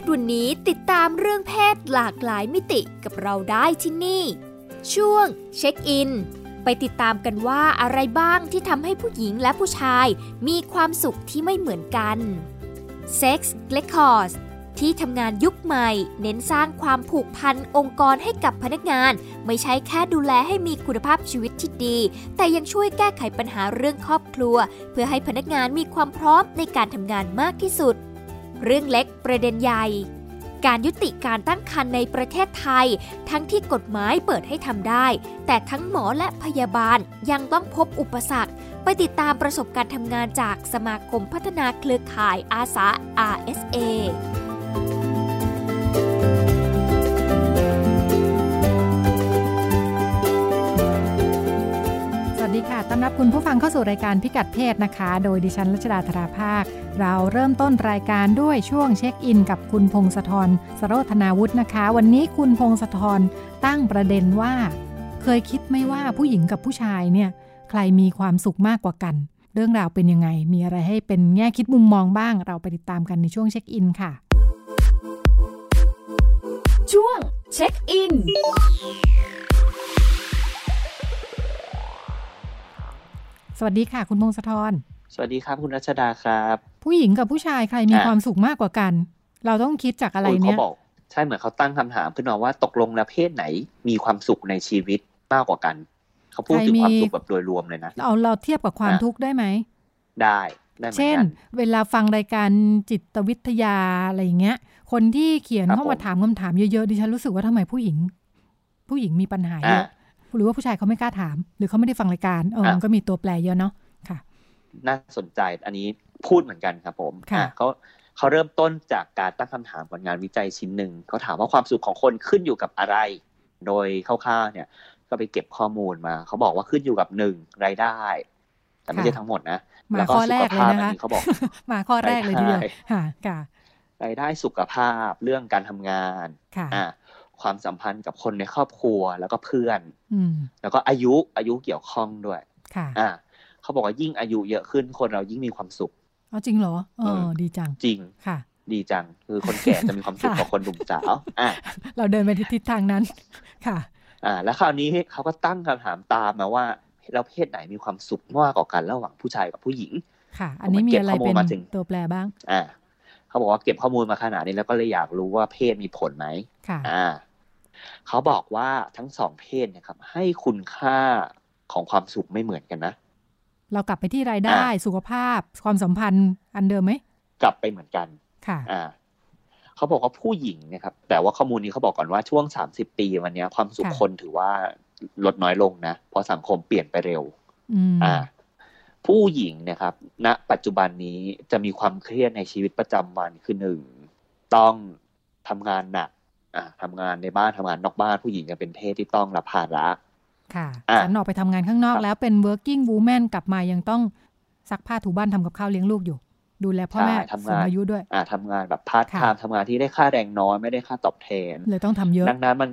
ศวันนี้ติดตามเรื่องเพศหลากหลายมิติกับเราได้ที่นี่ ช่วงเช็คอิน ไปติดตามกันว่าอะไรบ้างที่ทำให้ผู้หญิงและผู้ชายมีความสุขที่ไม่เหมือนกัน Sex r e c o r d s ที่ทำงานยุคใหม่ เน้นสร้างความผูกพันองค์กรให้กับพนักงาน ไม่ใช่แค่ดูแลให้มีคุณภาพชีวิตที่ดี แต่ยังช่วยแก้ไขปัญหาเรื่องครอบครัว เพื่อให้พนักงานมีความพร้อมในการทำงานมากที่สุด เรื่องเล็กประเด็นใหญ่ การยุติการตั้งครรภ์ในประเทศไทย ทั้งที่กฎหมายเปิดให้ทำได้ แต่ทั้งหมอและพยาบาลยังต้องพบอุปสรรค ไปติดตามประสบการณ์ทำงานจากสมาคมพัฒนาเครือข่ายอาสา RSA ดีค่ะ ต้อนรับคุณผู้ฟังเข้าสู่รายการพิกัดเพศนะคะ โดยดิฉันรัชดาธราภาค เราเริ่มต้นรายการด้วยช่วงเช็คอิน กับคุณพงศธรสโรธนาวุฒินะคะ วันนี้คุณพงศธรตั้งประเด็นว่า เคยคิดไหมว่าผู้หญิงกับผู้ชายเนี่ยใครมีความสุขมากกว่ากัน เรื่องราวเป็นยังไง มีอะไรให้เป็นแง่คิดมุมมองบ้าง เราไปติดตามกันในช่วงเช็คอินค่ะ ช่วงเช็คอิน สวัสดีค่ะ คุณพงศธรสวัสดีครับ คุณรัชดาครับ ผู้หญิงกับผู้ชายใครมีความสุขมากกว่ากัน เราต้องคิดจากอะไรเนี่ยเขาบอกใช่เหมือนเขาตั้งคำถามขึ้นมาว่าตกลงแล้วเพศไหนมีความสุขในชีวิตมากกว่ากัน เขาพูดถึงความสุขแบบโดยรวมเลยนะเอาเราเทียบกับความทุกข์ได้ไหมได้ได้เช่น เวลาฟังรายการจิตวิทยาอะไรอย่างเงี้ย คนที่เขียนเข้ามาถามคำถามเยอะๆดิฉันรู้สึกว่าทำไมผู้หญิง ผู้หญิงมีปัญหาเยอะ หรือว่าผู้ชายเขาไม่กล้าถาม หรือเขาไม่ได้ฟังรายการเออมันก็มีตัวแปรเยอะเนาะค่ะ น่าสนใจอันนี้พูดเหมือนกันครับผมค่ะเขาเขาเริ่มต้นจากการตั้งคำถามผลงานวิจัยชิ้นหนึ่งเขาถามว่าความสุขของคนขึ้นอยู่กับอะไร โดยคร่าวๆเนี่ย ก็ไปเก็บข้อมูลมา เขาบอกว่าขึ้นอยู่กับหนึ่งรายได้ แต่ไม่ใช่ทั้งหมดนะแล้วก็สุขภาพอันนี้เขาบอกมาข้อแรกเลยทีเดียวค่ะค่ะรายได้สุขภาพเรื่องการทำงานค่ะ ความสัมพันธ์กับคนในครอบครัวแล้วก็เพื่อนแล้วก็อายุอายุเกี่ยวข้องด้วยค่ะอ่าเขาบอกว่ายิ่งอายุเยอะขึ้นคนเรายิ่งมีความสุขอ๋อจริงเหรอเออดีจังจริงค่ะ ดีจัง คือคนแก่จะมีความสุขกว่าคนหนุ่มสาวอะเราเดินไปทิศทางนั้น ค่ะ อ่า แล้วคราวนี้เขาก็ตั้งคำถามตามมาว่าเราเพศไหนมีความสุขมากกว่ากันระหว่างผู้ชายกับผู้หญิง ค่ะ อันนี้มีอะไรเป็นตัวแปรบ้าง อ่าเขาบอกว่าเก็บข้อมูลมาขนาดนี้แล้วก็เลยอยากรู้ว่าเพศมีผลไหมค่ะ อ่า เขาบอกว่าทั้งสองเพศนะครับ ให้คุณค่าของความสุขไม่เหมือนกันนะ เรากลับไปที่รายได้สุขภาพความสัมพันธ์อันเดิมไหม กลับไปเหมือนกัน ค่ะ อ่าเขาบอกว่าผู้หญิงนะครับ แต่ว่าข้อมูลนี้เขาบอกก่อนว่าช่วงสามสิบปีวันนี้ความสุขคนถือว่าลดน้อยลงนะ เพราะสังคมเปลี่ยนไปเร็วอ่า ผู้หญิงนะครับณปัจจุบันนี้จะมีความเครียดในชีวิตประจำวันคือหนึ่งต้องทำงานหนัก อ่าทำงานในบ้านทำงานนอกบ้านผู้หญิงจะเป็นเพศที่ต้องรับภาระค่ะฉันออกไปทำงานข้างนอกแล้วเป็น working woman กลับมายังต้องซักผ้าถูบ้านทำกับข้าวเลี้ยงลูกอยู่ ดูแลพ่อแม่สูงอายุด้วย อ่าทำงานแบบพาร์ทไทม์ทำงานที่ได้ค่าแรงน้อยไม่ได้ค่าตอบแทนเลยต้องทำเยอะดังนั้นมัน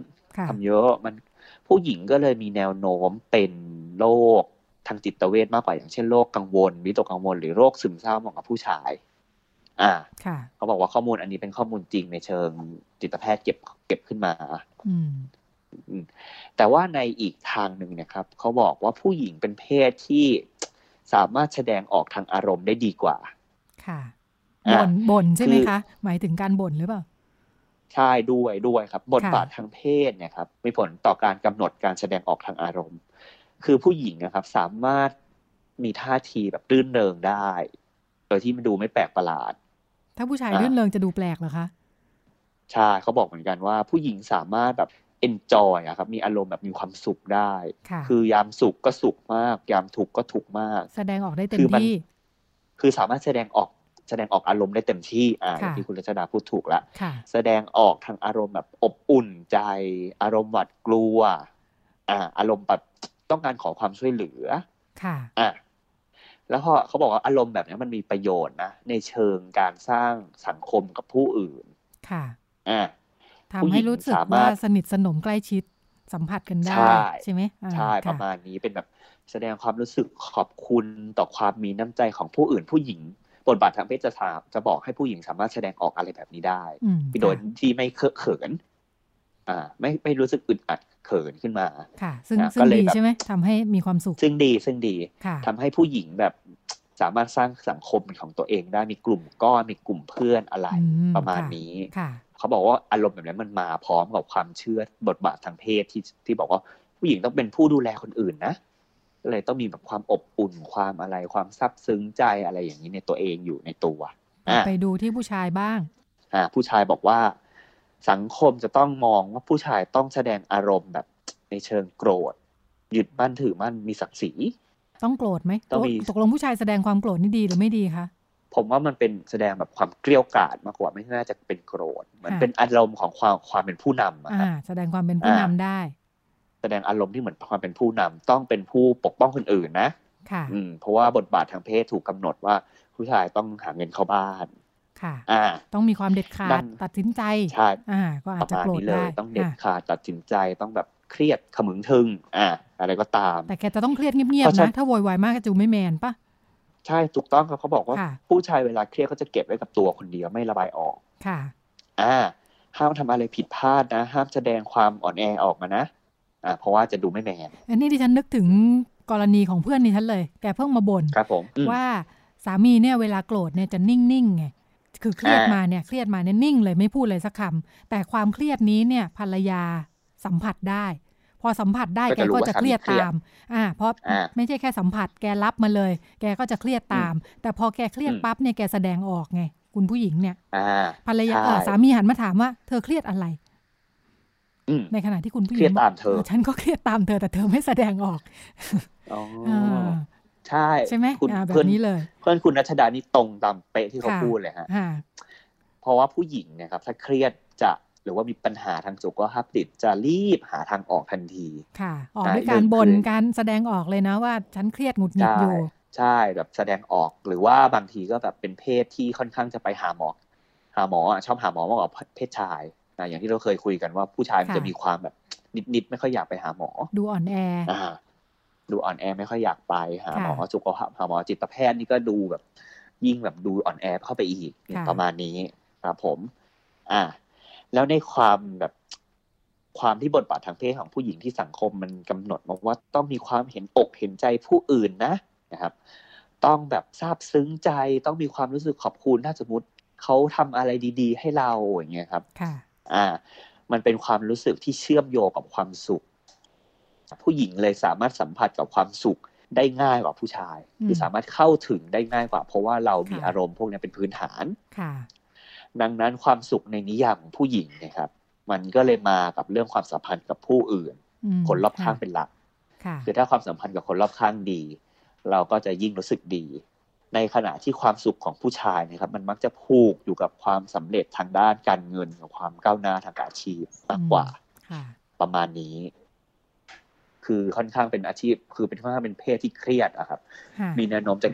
ทำเยอะมันผู้หญิงก็เลยมีแนวโน้มเป็นโรคทางจิตเวชมากกว่าอย่างเช่นโรคกังวลวิตกกังวลหรือโรคซึมเศร้าเหมาะกับผู้ชาย อ่าเขาบอกว่าข้อมูลอันนี้เป็นข้อมูลจริงในเชิงจิตแพทย์เก็บเก็บขึ้นมาอืมแต่ว่าในอีกทางหนึ่งนะครับ เขาบอกว่าผู้หญิงเป็นเพศที่สามารถแสดงออกทางอารมณ์ได้ดีกว่า ค่ะบ่นบ่นใช่ไหมคะ หมายถึงการบ่นหรือเปล่าใช่ด้วยด้วยครับ บทบาททางเพศเนี่ยครับมีผลต่อการกำหนดการแสดงออกทางอารมณ์ คือผู้หญิงนะครับ สามารถมีท่าทีแบบรื่นเริงได้ โดยที่มันดูไม่แปลกประหลาด ถ้าผู้ชายรื่นเริงจะดูแปลกเหรอคะใช่เขาบอกเหมือนกันว่า ผู้หญิงสามารถแบบเอนจอยอะครับมีอารมณ์แบบมีความสุขได้ คือยามสุขก็สุขมาก ยามทุกข์ก็ทุกข์มาก แสดงออกได้เต็มที่คือสามารถแสดงออกแสดงออกอารมณ์ได้เต็มที่อ่าที่คุณรัชดาพูดถูกแล้วแสดงออกทางอารมณ์แบบอบอุ่นใจ อารมณ์หวาดกลัว อ่า อารมณ์แบบต้องการขอความช่วยเหลือ ค่ะ อ่า แล้วพอเขาบอกว่าอารมณ์แบบนี้มันมีประโยชน์นะในเชิงการสร้างสังคมกับผู้อื่น ค่ะ อ่าทำให้รู้สึกว่าสนิทสนมใกล้ชิดสัมผัสกันได้ ใช่ไหมใช่ประมาณนี้เป็นแบบแสดงความรู้สึกขอบคุณต่อความมีน้ำใจของผู้อื่นผู้หญิงบทบาททางเพศจะถามจะบอกให้ผู้หญิงสามารถแสดงออกอะไรแบบนี้ได้โดยที่ไม่เคอะเขิน อ่า ไม่ไม่รู้สึกอึดอัดเขินขึ้นมา ค่ะ ซึ่งซึ่งดีใช่ไหมทำให้มีความสุข ซึ่งดีซึ่งดีทำให้ผู้หญิงแบบสามารถสร้างสังคมของตัวเองได้มีกลุ่มก้อนมีกลุ่มเพื่อนอะไรประมาณนี้เขาบอกว่าอารมณ์แบบนี้มันมาพร้อมกับความเชื่อบทบาททางเพศที่ที่บอกว่าผู้หญิงต้องเป็นผู้ดูแลคนอื่นนะเลยต้องมีแบบความอบอุ่นความอะไรความซับซึ้งใจอะไรอย่างนี้ในตัวเองอยู่ในตัว ไปดูที่ผู้ชายบ้าง อ่า ผู้ชายบอกว่า สังคมจะต้องมองว่าผู้ชายต้องแสดงอารมณ์แบบในเชิงโกรธยึดมั่นถือมั่นมีศักดิ์ศรีต้องโกรธไหมต้องมีตกลงผู้ชายแสดงความโกรธนี่ดีหรือไม่ดีคะผมว่ามันเป็นแสดงแบบความเกลียวกราดมากกว่าไม่น่าจะเป็นโกรธมันเป็นอารมณ์ของความความเป็นผู้นำอะแสดงความเป็นผู้นำได้ แสดงอารมณ์ที่เหมือนความเป็นผู้นำต้องเป็นผู้ปกป้องคนอื่นนะค่ะอืมเพราะว่าบทบาททางเพศถูกกาหนดว่าผู้ชายต้องหาเงินเข้าบ้าน ค่ะอ่าต้องมีความเด็ดขาดตัดสินใจใช่อ่าก็อาจจะโกรธได้ต้องเด็ดขาดตัดสินใจต้องแบบเครียดขมึงทึงอ่าอะไรก็ตาม แต่แกจะต้องเครียดเงียบๆนะถ้าโวยวายมากจะไม่แมนปะใช่ถูกต้องครับเขาบอกว่า ผู้ชายเวลาเครียดเขาจะเก็บไว้กับตัวคนเดียวไม่ระบายออกค่ะอ่าห้ามทำอะไรผิดพลาดนะ ห้ามแสดงความอ่อนแอออกมานะอ่าเพราะว่าจะดูไม่แมนอันนี้ดิฉันนึกถึงกรณีของเพื่อนดิฉันเลย แกเพิ่งมาบ่นครับผมว่าสามีเนี่ยเวลาโกรธเนี่ยจะนิ่งๆไง คือเครียดมาเนี่ยเครียดมาเนี่ยนิ่งเลยไม่พูดเลยสักคำแต่ความเครียดนี้เนี่ยภรรยาสัมผัสได้ พอสัมผัสได้แกก็จะเครียดตามอ่าเพราะไม่ใช่แค่สัมผัสแกรับมาเลย แกก็จะเครียดตาม แต่พอแกเครียดปั๊บเนี่ยแกแสดงออกไง คุณผู้หญิงเนี่ยภรรยาสามีหันมาถามว่า เธอเครียดอะไรในขณะที่คุณผู้หญิงตามเธอ ฉันก็เครียดตามเธอแต่เธอไม่แสดงออก ใช่ใช่ไหมแบบนี้เลย เพื่อนคุณนัชดานี่ตรงตามเป๊ะที่เขาพูดเลยฮะเพราะว่าผู้หญิงเนี่ยครับ ถ้าเครียดจะหรือว่ามีปัญหาทางสุขภาพจิตจะรีบหาทางออกทันทีค่ะ ออกด้วยการบน่นการแสดงออกเลยนะว่าฉันเครียดหงุดหงิดอยู่ใช่แบบแสดงออกหรือว่าบางทีก็แบบเป็นเพศที่ค่อนข้างจะไปหาหมอ หาหมออะชอบหาหมอมากกว่าเพศชายนะอย่างที่เราเคยคุยกันว่าผู้ชายมันจะมีความแบบนิดๆไม่ค่อยอยากไปหาหมอ ดูอ่อนแอ ดูอ่อนแอไม่ค่อยอยากไปหาหมอสุขภาพหาหมอจิตแพทย์นี่ก็ดูแบบ ยิ่งแบบดูอ่อนแอเข้าไปอีกประมาณนี้ครับผม อ่า แล้วในความแบบความที่บทบาททางเพศของผู้หญิงที่สังคมมันกำหนดมาว่าต้องมีความเห็นอกเห็นใจผู้อื่นนะนะครับ ต้องแบบซาบซึ้งใจต้องมีความรู้สึกขอบคุณถ้าสมมติเขาทำอะไรดี ๆ ให้เราอย่างเงี้ยครับ ค่ะ อ่า มันเป็นความรู้สึกที่เชื่อมโยงกับความสุข ผู้หญิงเลยสามารถสัมผัสกับความสุขได้ง่ายกว่าผู้ชายคือสามารถเข้าถึงได้ง่ายกว่า เพราะว่าเรามีอารมณ์พวกนี้เป็นพื้นฐานค่ะดังนั้นความสุขในนิยามของผู้หญิงนะครับ มันก็เลยมากับเรื่องความสัมพันธ์กับผู้อื่น คนรอบข้างเป็นหลักคือถ้าความสัมพันธ์กับคนรอบข้างดี เราก็จะยิ่งรู้สึกดี ในขณะที่ความสุขของผู้ชายนะครับ มันมักจะผูกอยู่กับความสำเร็จทางด้านการเงินกับความก้าวหน้าทางอาชีพมากกว่าประมาณนี้ คือค่อนข้างเป็นอาชีพ คือเป็นค่อนข้างเป็นเพศที่เครียดอะครับ มีแนวโน้มจะ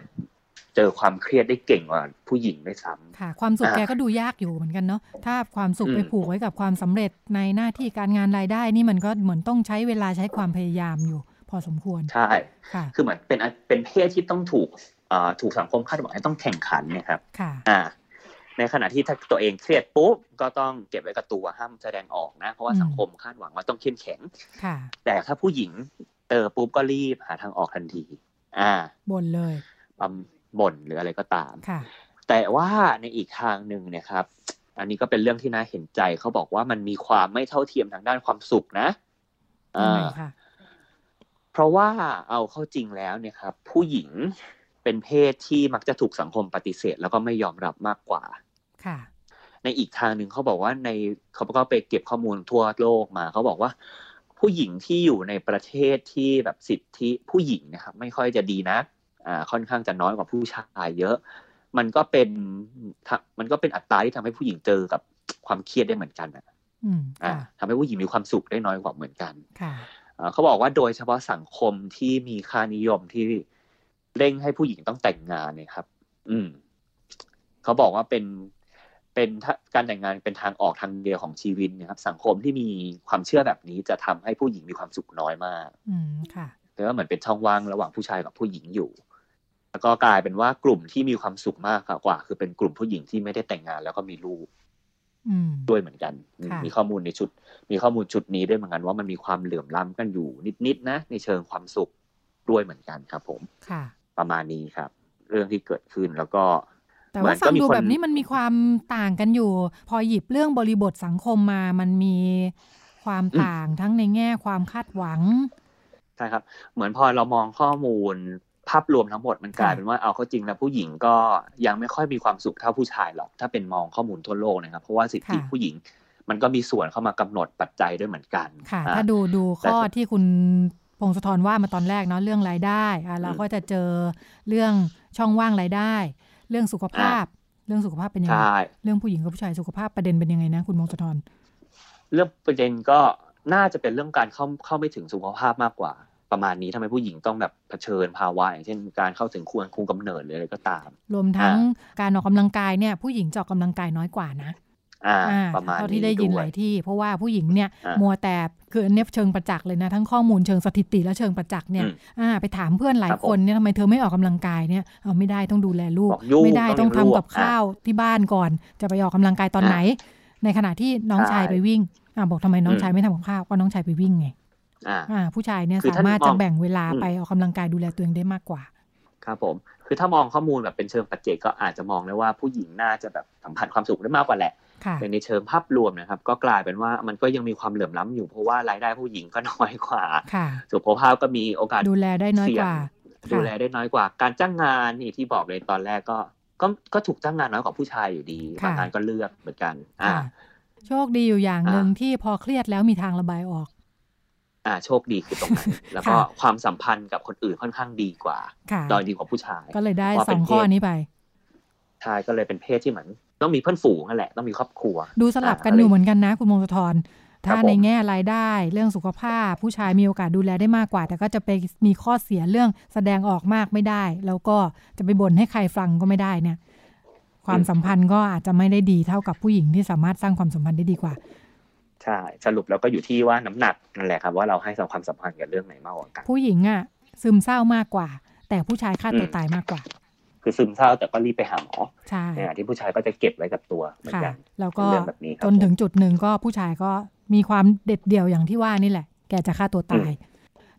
เจอความเครียดได้เก่งกว่าผู้หญิงไม่ซ้ำค่ะ ความสุขแกก็ดูยากอยู่เหมือนกันเนาะถ้าความสุขไปผูกไว้กับความสำเร็จในหน้าที่การงานรายได้นี่มันก็เหมือนต้องใช้เวลาใช้ความพยายามอยู่ พอสมควรใช่ค่ะคือเหมือนเป็นเป็นเพศที่ต้องถูกถูกสังคมคาดหวังให้ต้องแข่งขันเนี่ยครับค่ะอ่า ในขณะที่ถ้าตัวเองเครียดปุ๊บก็ต้องเก็บไว้กับตัวห้ามแสดงออกนะ เพราะว่าสังคมคาดหวังว่าต้องเข้มแข็งค่ะแต่ถ้าผู้หญิงเจอปุ๊บก็รีบหาทางออกทันที อ่าบ่นเลยบ่นหรืออะไรก็ตามแต่ว่าในอีกทางหนึ่งเนี่ยครับ อันนี้ก็เป็นเรื่องที่น่าเห็นใจเขาบอกว่ามันมีความไม่เท่าเทียมทางด้านความสุขนะอ่าเพราะว่าเอาเข้าจริงแล้วเนี่ยครับ ผู้หญิง เป็นเพศที่มักจะถูกสังคมปฏิเสธ แล้วก็ไม่ยอมรับมากกว่าค่ะ ในอีกทางหนึ่งเขาบอกว่าในเขาก็ไปเก็บข้อมูลทั่วโลกมาเขาบอกว่า ผู้หญิงที่อยู่ในประเทศที่แบบสิทธิผู้หญิงนะครับ ไม่ค่อยจะดีนะอ่าค่อนข้างจะน้อยกว่าผู้ชายเยอะ มันก็เป็นมันก็เป็นอัตราที่ทำให้ผู้หญิงเจอกับความเครียดได้เหมือนกันอะทำให้ผู้หญิงมีความสุขได้น้อยกว่าเหมือนกันเขาบอกว่าโดยเฉพาะสังคมที่มีค่านิยมที่ เร่งให้ผู้หญิงต้องแต่งงานเนี่ยครับ อืม เขาบอกว่าเป็นเป็นการแต่งงานเป็นทางออกทางเดียวของชีวิตนะครับ สังคมที่มีความเชื่อแบบนี้จะทำให้ผู้หญิงมีความสุขน้อยมาก อืมค่ะแต่ว่าเหมือนเป็นช่องว่างระหว่างผู้ชายกับผู้หญิงอยู่ แล้วก็กลายเป็นว่ากลุ่มที่มีความสุขมากกว่า คือเป็นกลุ่มผู้หญิงที่ไม่ได้แต่งงานแล้วก็มีลูกด้วยเหมือนกัน มีข้อมูลในชุด มีข้อมูลชุดนี้ด้วยเหมือนกันว่ามันมีความเหลื่อมล้ำกันอยู่นิดๆนะ ในเชิงความสุขด้วยเหมือนกันครับผม ค่ะ ประมาณนี้ครับ เรื่องที่เกิดขึ้นแล้วก็แต่ว่าฟังดูแบบนี้มันมีความต่างกันอยู่ พอหยิบเรื่องบริบทสังคมมามันมีความต่างทั้งในแง่ความคาดหวังใช่ครับ เหมือนพอเรามองข้อมูลภาพรวมทั้งหมดมันกลายเป็นว่าเอาเข้าจริงแล้วผู้หญิงก็ยังไม่ค่อยมีความสุขเท่าผู้ชายหรอก ถ้าเป็นมองข้อมูลทั่วโลกนะครับ เพราะว่าสิทธิผู้หญิง มันก็มีส่วนเข้ามากำหนดปัจจัยด้วยเหมือนกันค่ะ ถ้าดูดูข้อที่คุณ พงศธรว่ามาตอนแรกเนาะเรื่องรายได้เราก็จะเจอเรื่องช่องว่างรายได้ เรื่องสุขภาพ เรื่องสุขภาพเป็นยังไงเรื่องผู้หญิงกับผู้ชายสุขภาพประเด็นเป็นยังไงนะคุณพงศธรเรื่องประเด็นก็น่าจะเป็นเรื่องการเข้าเข้าไม่ถึงสุขภาพมากกว่า ประมาณนี้ทำไมผู้หญิงต้องแบบเผชิญภาวะอย่างเช่นการเข้าถึงควรคุมกำเนิดหรืออะไรก็ตาม รวมทั้งการออกกำลังกายเนี่ยผู้หญิงจะออกกำลังกายน้อยกว่านะ ประมาณเท่าที่ได้ยินหลายที่ เพราะว่าผู้หญิงเนี่ยมัวแต่คือเนฟเชิงประจักษ์เลยนะ ทั้งข้อมูลเชิงสถิติและเชิงประจักษ์เนี่ยไปถามเพื่อนหลายคนเนี่ยทำไมเธอไม่ออกกำลังกายเนี่ยเอาไม่ได้ต้องดูแลลูก ไม่ได้ต้องทำกับข้าวที่บ้านก่อน จะไปออกกำลังกายตอนไหน ในขณะที่น้องชายไปวิ่งอบอกทำไมน้องชายไม่ทำกับข้าวก็น้องชายไปวิ่งไงอ่าผู้ชายเนี่ยสามารถจะแบ่งเวลาไปออกกำลังกายดูแลตัวเองได้มากกว่า ครับผม คือถ้ามองข้อมูลแบบเป็นเชิงปัจเจกก็อาจจะมองได้ว่าผู้หญิงน่าจะแบบสัมผัสความสุขได้มากกว่าแหละ แต่ในเชิงภาพรวมนะครับ ก็กลายเป็นว่ามันก็ยังมีความเหลื่อมล้ำอยู่เพราะว่ารายได้ผู้หญิงก็น้อยกว่าสุขภาพก็มีโอกาสดูแลได้น้อยกว่า ดูแลได้น้อยกว่า การจ้างงานนี่ที่บอกเลยตอนแรกก็ ก็ก็ถูกจ้างงานน้อยกว่าผู้ชายอยู่ดีบางงานก็เลือกเหมือนกันอ่าโชคดีอยู่อย่างหนึ่งที่พอเครียดแล้วมีทางระบายออก อ่า โชคดีคือตรงนั้น แล้วก็ความสัมพันธ์กับคนอื่นค่อนข้างดีกว่าดอยดีกว่าผู้ชาย ก็เลยได้สองข้อนี้ไปชายก็เลยเป็นเพศที่เหมือน ต้องมีเพื่อนฝูงนั่นแหละต้องมีครอบครัว ดูสลับกันอยู่เหมือนกันนะคุณมงคลธรถ้าในแง่รายได้เรื่องสุขภาพ ผู้ชายมีโอกาสดูแลได้มากกว่า แต่ก็จะไปมีข้อเสียเรื่องแสดงออกมากไม่ได้ แล้วก็จะไปบ่นให้ใครฟังก็ไม่ได้เนี่ย ความสัมพันธ์ก็อาจจะไม่ได้ดีเท่ากับผู้หญิงที่สามารถสร้างความสัมพันธ์ได้ดีกว่าใช่สรุปแล้วก็อยู่ที่ว่าน้ำหนักนั่นแหละครับว่าเราให้ความสัมพันธ์กับเรื่องไหนมากกว่ากันผู้หญิงอะซึมเศร้ามากกว่า แต่ผู้ชายฆ่าตัวตายมากกว่า คือซึมเศร้าแต่ก็รีบไปหาหมอใช่ที่ผู้ชายก็จะเก็บไว้กับตัวเหมือนกันแล้วก็จนถึงจุดหนึ่งก็ผู้ชายก็มีความเด็ดเดี่ยวอย่างที่ว่านี่แหละ แกจะฆ่าตัวตาย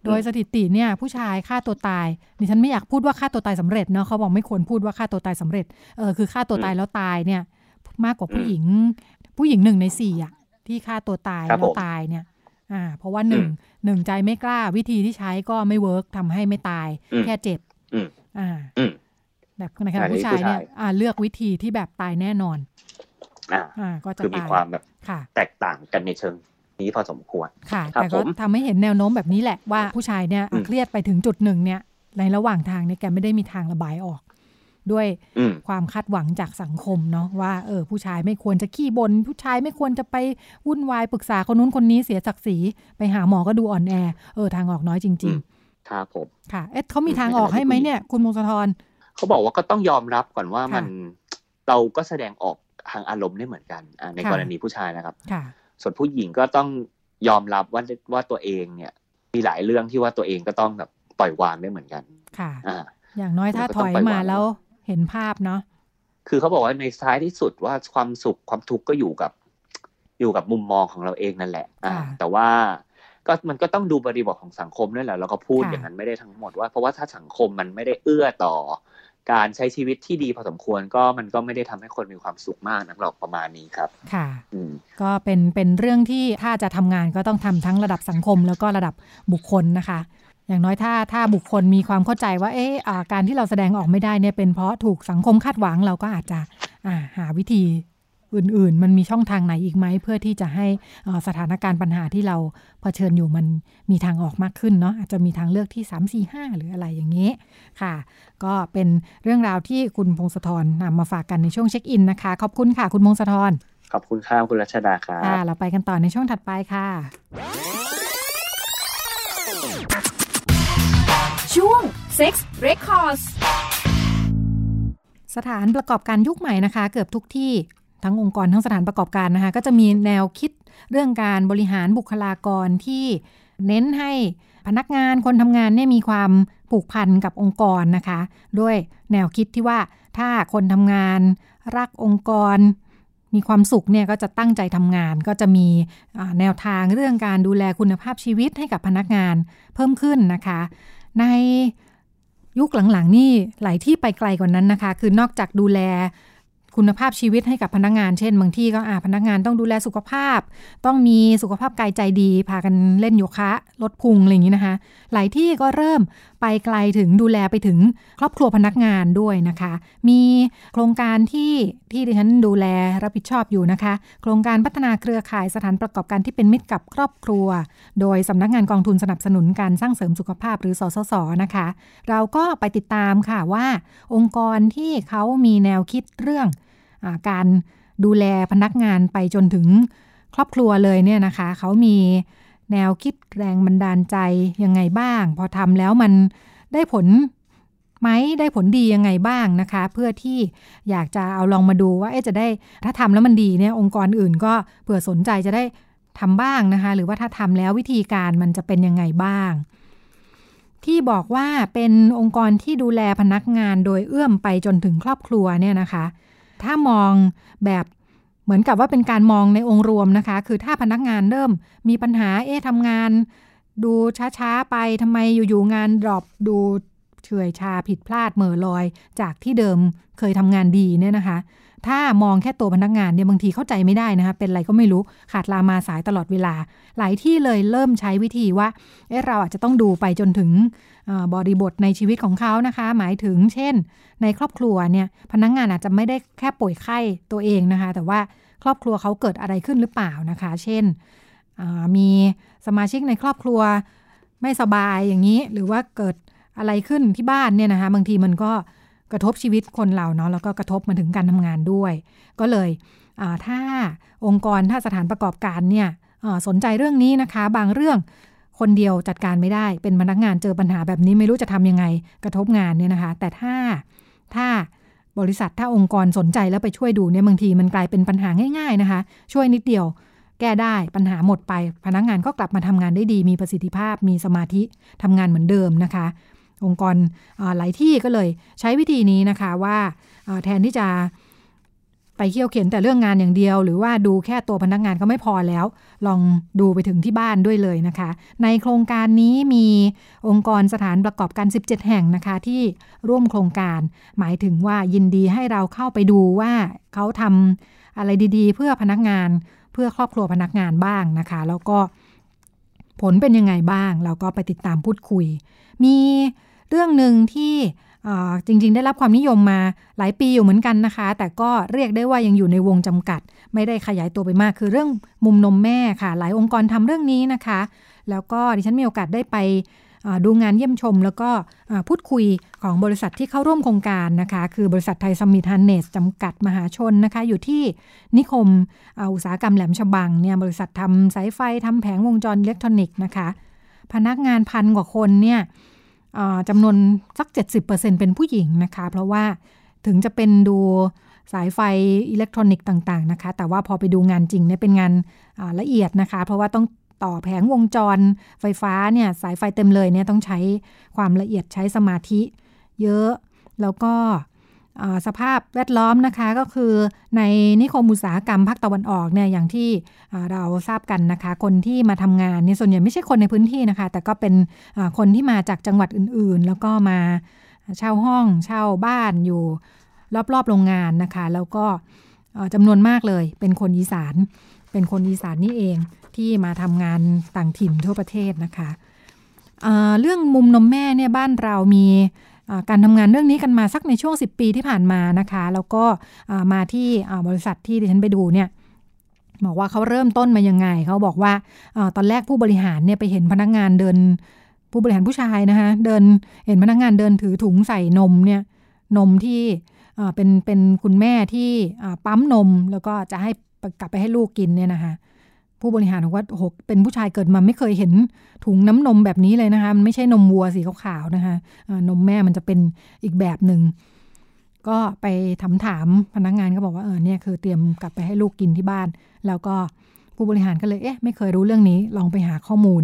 โดยสถิติเนี่ย ผู้ชายฆ่าตัวตายดิฉันไม่อยากพูดว่าฆ่าตัวตายสำเร็จเนาะเขาบอกไม่ควรพูดว่าฆ่าตัวตายสำเร็จเออคือฆ่าตัวตายแล้วตายเนี่ย มากกว่าผู้หญิง ผู้หญิงหนึ่งในสี่อะที่ฆ่าตัวตายแล้วตายเนี่ยอ่าเพราะว่าหนึ่งหนึ่งใจไม่กล้าวิธีที่ใช้ก็ไม่เวิร์กทำให้ไม่ตาย แค่เจ็บอ่า แบบในขณะผู้ชายเนี่ยอ่าเลือกวิธีที่แบบตายแน่นอนอ่าก็จะคือมีความแบบแตกต่างกันในเชิงนี้พอสมควรค่ะ แต่ก็ทำให้เห็นแนวโน้มแบบนี้แหละว่าผู้ชายเนี่ยเครียดไปถึงจุดหนึ่งเนี่ย ในระหว่างทางเนี่ยแกไม่ได้มีทางระบายออก ด้วยความคาดหวังจากสังคมเนาะว่าเออผู้ชายไม่ควรจะขี้บนผู้ชายไม่ควรจะไปวุ่นวายปรึกษาคนนู้นคนนี้เสียศักดิ์ศรีไปหาหมอก็ดูอ่อนแอเออทางออกน้อยจริง ๆ ครับผมค่ะเอ๊ะเขามีทางออกให้ไหมเนี่ย คุณมงคลทร เขาบอกว่าก็ต้องยอมรับก่อนว่ามันเราก็แสดงออกทางอารมณ์ได้เหมือนกันในกรณีผู้ชายนะครับส่วนผู้หญิงก็ต้องยอมรับว่าว่าตัวเองเนี่ย มีหลายเรื่องที่ว่าตัวเองก็ต้องแบบปล่อยวางได้เหมือนกัน ค่ะอย่างน้อยถ้าถอยมาแล้วเห็นภาพเนาะคือเขาบอกว่าในท้ายที่สุดว่าความสุขความทุกข์ก็อยู่กับ อยู่กับมุมมองของเราเองนั่นแหละ อ่า แต่ว่าก็มันก็ต้องดูบริบทของสังคมด้วยแหละเราก็พูดอย่างนั้นไม่ได้ทั้งหมดว่าเพราะว่าถ้าสังคมมันไม่ได้เอื้อต่อ การใช้ชีวิตที่ดีพอสมควรก็มันก็ไม่ได้ทำให้คนมีความสุขมากนักหรอกประมาณนี้ครับ ค่ะก็เป็นเป็นเรื่องที่ถ้าจะทำงานก็ต้องทำทั้งระดับสังคม แล้วก็ระดับบุคคลนะคะ อย่างน้อยถ้าถ้าบุคคลมีความเข้าใจว่าเอ๊ะการที่เราแสดงออกไม่ได้เนี่ยเป็นเพราะถูกสังคมคาดหวังเราก็อาจจะหาวิธี อื่นๆ มันมีช่องทางไหนอีกไหม เพื่อที่จะให้สถานการณ์ปัญหาที่เราเผชิญอยู่มันมีทางออกมากขึ้นเนาะอาจจะมีทางเลือกที่ 3 4 5 หรืออะไรอย่างนี้ค่ะ ก็เป็นเรื่องราวที่คุณพงศธรนำมาฝากกันในช่วงเช็คอินนะคะ ขอบคุณค่ะ คุณพงศธรขอบคุณค่ะคุณรัชดาครับค่ะเราไปกันต่อในช่วงถัดไปค่ะ ช่วง Sex Records สถานประกอบการยุคใหม่นะคะ เกือบทุกที่ ทั้งองค์กรทั้งสถานประกอบการนะคะก็จะมีแนวคิดเรื่องการบริหารบุคลากรที่เน้นให้พนักงานคนทำงานเนี่ยมีความผูกพันกับองค์กรนะคะ ด้วยแนวคิดที่ว่าถ้าคนทำงานรักองค์กร มีความสุขเนี่ยก็จะตั้งใจทำงาน ก็จะมีแนวทางเรื่องการดูแลคุณภาพชีวิตให้กับพนักงานเพิ่มขึ้นนะคะ ในยุคหลังๆนี่หลายที่ไปไกลกว่านั้นนะคะ คือนอกจากดูแล คุณภาพชีวิตให้กับพนักงาน เช่น บางที่ก็อาพนักงานต้องดูแลสุขภาพ ต้องมีสุขภาพกายใจดี พากันเล่นโยคะ ลดพุงอะไรอย่างนี้นะคะ หลายที่ก็เริ่มไปไกลถึงดูแลไปถึงครอบครัวพนักงานด้วยนะคะ มีโครงการที่ที่ดิฉันดูแลรับผิดชอบอยู่นะคะ โครงการพัฒนาเครือข่ายสถานประกอบการที่เป็นมิตรกับครอบครัว โดยสำนักงานกองทุนสนับสนุนการสร้างเสริมสุขภาพหรือสสสนะคะ เราก็ไปติดตามค่ะว่า องค์กรที่เขามีแนวคิดเรื่อง การดูแลพนักงานไปจนถึงครอบครัวเลยเนี่ยนะคะ เขามีแนวคิดแรงบันดาลใจยังไงบ้าง พอทำแล้วมันได้ผลไหมได้ผลดียังไงบ้างนะคะ เพื่อที่อยากจะเอาลองมาดูว่าจะได้ถ้าทำแล้วมันดีเนี่ยองค์กรอื่นก็เผื่อสนใจจะได้ทำบ้างนะคะ หรือว่าถ้าทำแล้ววิธีการมันจะเป็นยังไงบ้าง ที่บอกว่าเป็นองค์กรที่ดูแลพนักงานโดยเอื้อมไปจนถึงครอบครัวเนี่ยนะคะ ถ้ามองแบบเหมือนกับว่าเป็นการมองในองค์รวมนะคะ คือถ้าพนักงานเริ่มมีปัญหา เอ๊ะทำงาน ดูช้าๆไปทำไมอยู่ๆงานดรอปดูเฉื่อยชาผิดพลาดเหม่อลอย จากที่เดิมเคยทำงานดีเนี่ยนะคะ ถ้ามองแค่ตัวพนักงานเนี่ยบางทีเข้าใจไม่ได้นะคะเป็นอะไรก็ไม่รู้ขาดลามาสายตลอดเวลา หลายที่เลยเริ่มใช้วิธีว่าเอ๊ะเราอาจจะต้องดูไปจนถึงบริบทในชีวิตของเขานะคะ หมายถึงเช่น ในครอบครัวเนี่ยพนักงานอาจจะไม่ได้แค่ป่วยไข้ตัวเองนะคะ แต่ว่าครอบครัวเขาเกิดอะไรขึ้นหรือเปล่านะคะ เช่นมีสมาชิกในครอบครัวไม่สบายอย่างนี้ หรือว่าเกิดอะไรขึ้นที่บ้านเนี่ยนะคะบางทีมันก็ กระทบชีวิตคนเราเนาะแล้วก็กระทบมาถึงการทำงานด้วย ก็เลยถ้าองค์กรถ้าสถานประกอบการเนี่ยสนใจเรื่องนี้นะคะ บางเรื่องคนเดียวจัดการไม่ได้เป็นพนักงานเจอปัญหาแบบนี้ไม่รู้จะทำยังไงกระทบงานเนี่ยนะคะ แต่ถ้าถ้าบริษัทถ้าองค์กรสนใจแล้วไปช่วยดูเนี่ยบางทีมันกลายเป็นปัญหาง่าย ๆนะคะ ช่วยนิดเดียว แก้ได้ปัญหาหมดไป พนักงานก็กลับมาทำงานได้ดี มีประสิทธิภาพ มีสมาธิทำงานเหมือนเดิมนะคะ องค์กรหลายที่ก็เลยใช้วิธีนี้นะคะว่าแทนที่จะไปเขี่ยวเข็นแต่เรื่องงานอย่างเดียว หรือว่าดูแค่ตัวพนักงานก็ไม่พอแล้ว ลองดูไปถึงที่บ้านด้วยเลยนะคะ ในโครงการนี้มีองค์กรสถานประกอบการ 17 แห่งนะคะ ที่ร่วมโครงการ หมายถึงว่ายินดีให้เราเข้าไปดูว่าเขาทำอะไรดีๆ เพื่อพนักงานเพื่อครอบครัวพนักงานบ้างนะคะ แล้วก็ผลเป็นยังไงบ้าง เราก็ไปติดตามพูดคุย มี เรื่องหนึ่งที่จริงๆ ได้รับความนิยมมาหลายปีอยู่เหมือนกันนะคะ แต่ก็เรียกได้ว่ายังอยู่ในวงจำกัด ไม่ได้ขยายตัวไปมาก คือเรื่องมุมนมแม่ค่ะ หลายองค์กรทำเรื่องนี้นะคะ แล้วก็ดิฉันมีโอกาสได้ไปดูงานเยี่ยมชม แล้วก็พูดคุยของบริษัทที่เข้าร่วมโครงการนะคะ คือบริษัทไทยสมิธฮันเนสจำกัดมหาชนนะคะ อยู่ที่นิคมอุตสาหกรรมแหลมฉบังเนี่ยบริษัททำสายไฟทำแผงวงจรอิเล็กทรอนิกส์นะคะ พนักงานพันกว่าคนเนี่ย จำนวนสัก 70%เป็นผู้หญิงนะคะ เพราะว่าถึงจะเป็นดูสายไฟอิเล็กทรอนิกส์ต่างๆนะคะ แต่ว่าพอไปดูงานจริงเนี่ยเป็นงานละเอียดนะคะ เพราะว่าต้องต่อแผงวงจรไฟฟ้าเนี่ยสายไฟเต็มเลยเนี่ยต้องใช้ความละเอียดใช้สมาธิ เยอะแล้วก็ สภาพแวดล้อมนะคะก็คือในนิคมอุตสาหกรรมภาคตะวันออกเนี่ยอย่างที่เราทราบกันนะคะ คนที่มาทำงานเนี่ยส่วนใหญ่ไม่ใช่คนในพื้นที่นะคะ แต่ก็เป็นคนที่มาจากจังหวัดอื่นๆ แล้วก็มาเช่าห้องเช่าบ้านอยู่รอบๆโรงงานนะคะ แล้วก็จำนวนมากเลยเป็นคนอีสาน เป็นคนอีสานนี่เองที่มาทำงานต่างถิ่นทั่วประเทศนะคะเเรื่องมุมนมแม่เนี่ยบ้านเรามี การทำงานเรื่องนี้กันมาสักในช่วง 10 ปีที่ผ่านมานะคะ แล้วก็มาที่บริษัทที่ดิฉันไปดูเนี่ยบอกว่าเขาเริ่มต้นมายังไง เขาบอกว่าตอนแรกผู้บริหารเนี่ยไปเห็นพนักงานเดิน ผู้บริหารผู้ชายนะคะเดินเห็นพนักงานเดินถือถุงใส่นมเนี่ยนมที่เป็นเป็นคุณแม่ที่ปั๊มนมแล้วก็จะให้กลับไปให้ลูกกินเนี่ยนะคะ ผู้บริหารบอกว่าโหเป็นผู้ชายเกิดมาไม่เคยเห็นถุงน้ำนมแบบนี้เลยนะคะ มันไม่ใช่นมวัวสีขาวๆนะคะนมแม่มันจะเป็นอีกแบบหนึ่ง ก็ไปถามถามพนักงานก็บอกว่าเออเนี่ยคือเตรียมกลับไปให้ลูกกินที่บ้าน แล้วก็ผู้บริหารก็เลยเอ๊ะไม่เคยรู้เรื่องนี้ลองไปหาข้อมูล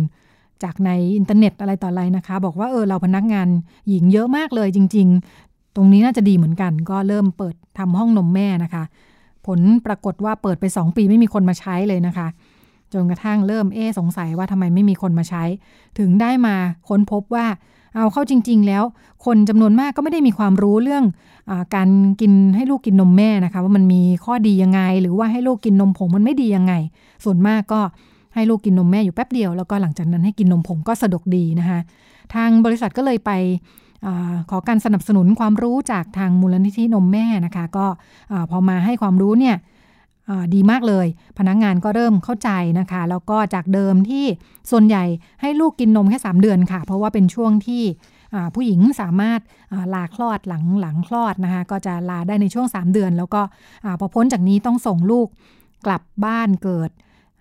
จากในอินเทอร์เน็ตอะไรต่ออะไรนะคะ บอกว่าเออเราพนักงานหญิงเยอะมากเลยจริง ๆ ตรงนี้น่าจะดีเหมือนกัน ก็เริ่มเปิดทำห้องนมแม่นะคะ ผลปรากฏว่าเปิดไป 2 ปีไม่มีคนมาใช้เลยนะคะ จนกระทั่งเริ่มเอ๊สงสัยว่าทำไมไม่มีคนมาใช้ ถึงได้มาค้นพบว่าเอาเข้าจริง ๆ แล้ว คนจำนวนมากก็ไม่ได้มีความรู้เรื่องอการกินให้ลูกกินนมแม่นะคะ ว่ามันมีข้อดียังไง หรือว่าให้ลูกกินนมผงมันไม่ดียังไง ส่วนมากก็ให้ลูกกินนมแม่อยู่แป๊บเดียว แล้วก็หลังจากนั้นให้กินนมผงก็สะดวกดีนะคะ ทางบริษัทก็เลยไปอขอการสนับสนุนความรู้จากทางมูลนิธินมแม่นะคะ ก็พอมาให้ความรู้เนี่ย ดีมากเลย พนักงงานก็เริ่มเข้าใจนะคะ แล้วก็จากเดิมที่ส่วนใหญ่ให้ลูกกินนมแค่ 3 เดือนค่ะ เพราะว่าเป็นช่วงที่ผู้หญิงสามารถลาคลอดหลังหลังคลอดนะคะ ก็จะลาได้ในช่วง 3 เดือน แล้วก็พอพ้นจากนี้ต้องส่งลูกกลับบ้านเกิด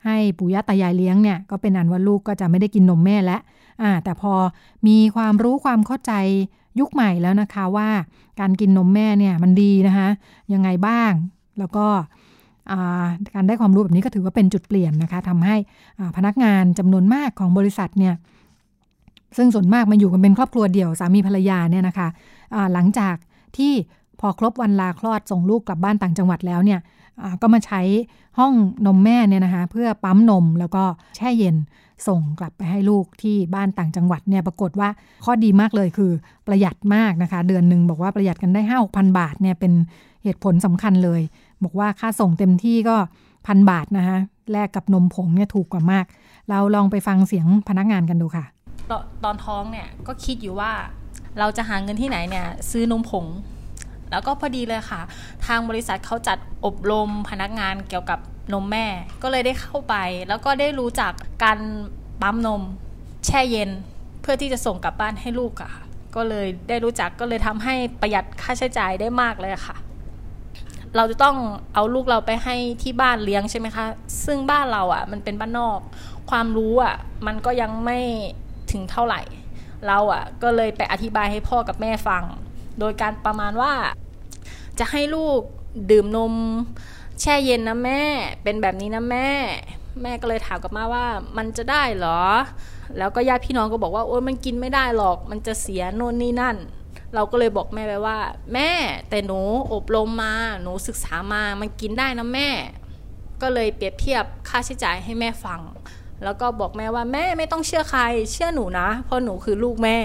ให้ปู่ย่าตายายเลี้ยงเนี่ยก็เป็นอันว่าลูกก็จะไม่ได้กินนมแม่แล้วแต่พอมีความรู้ความเข้าใจยุคใหม่แล้วนะคะว่าการกินนมแม่เนี่ยมันดีนะคะยังไงบ้างแล้วก็ การได้ความรู้แบบนี้ก็ถือว่าเป็นจุดเปลี่ยนนะคะทำให้พนักงานจำนวนมากของบริษัทเนี่ยซึ่งส่วนมากมาอยู่กันเป็นครอบครัวเดี่ยวสามีภรรยาเนี่ยนะคะะหลังจากที่พอครบวันลาคลอดส่งลูกกลับบ้านต่างจังหวัดแล้วเนี่ยก็มาใช้ห้องนมแม่เนี่ยนะคะเพื่อปั๊มนมแล้วก็แช่เย็นส่งกลับไปให้ลูกที่บ้านต่างจังหวัดเนี่ยปรากฏว่าข้อดีมากเลยคือประหยัดมากนะคะ เดือนหนึ่งบอกว่าประหยัดกันได้ห้าหกพันบาทเนี่ยเป็นเหตุผลสำคัญเลย บอกว่าค่าส่งเต็มที่ก็พันบาทนะคะแลกกับนมผงเนี่ยถูกกว่ามาก เราลองไปฟังเสียงพนักงานกันดูค่ะตอนท้องเนี่ยก็คิดอยู่ว่าเราจะหาเงินที่ไหนเนี่ยซื้อนมผง แล้วก็พอดีเลยค่ะ ทางบริษัทเขาจัดอบรมพนักงานเกี่ยวกับนมแม่ ก็เลยได้เข้าไป แล้วก็ได้รู้จักการปั๊มนม แช่เย็น เพื่อที่จะส่งกลับบ้านให้ลูกค่ะ ก็เลยได้รู้จักก็เลยทำให้ประหยัดค่าใช้จ่ายได้มากเลยค่ะ เราจะต้องเอาลูกเราไปให้ที่บ้านเลี้ยงใช่ไหมคะ ซึ่งบ้านเราอะ่ะ มันเป็นบ้านนอก ความรู้อะ่ะ มันก็ยังไม่ถึงเท่าไหร่ เราอะ่ะ ก็เลยไปอธิบายให้พ่อกับแม่ฟัง โดยการประมาณว่า จะให้ลูกดื่มนม แช่เย็นนะแม่ เป็นแบบนี้นะแม่ แม่ก็เลยถามกับมาว่า มันจะได้เหรอ แล้วก็ญาติพี่น้องก็บอกว่าโอ้ยมันกินไม่ได้หรอก มันจะเสียโน่นนี่นั่น เราก็เลยบอกแม่ไปว่า แม่แต่หนูอบรมมาหนูศึกษามามันกินได้นะแม่ ก็เลยเปรียบเทียบค่าใช้จ่ายให้แม่ฟัง แล้วก็บอกแม่ว่าแม่ไม่ต้องเชื่อใคร เชื่อหนูนะ เพราะหนูคือลูกแม่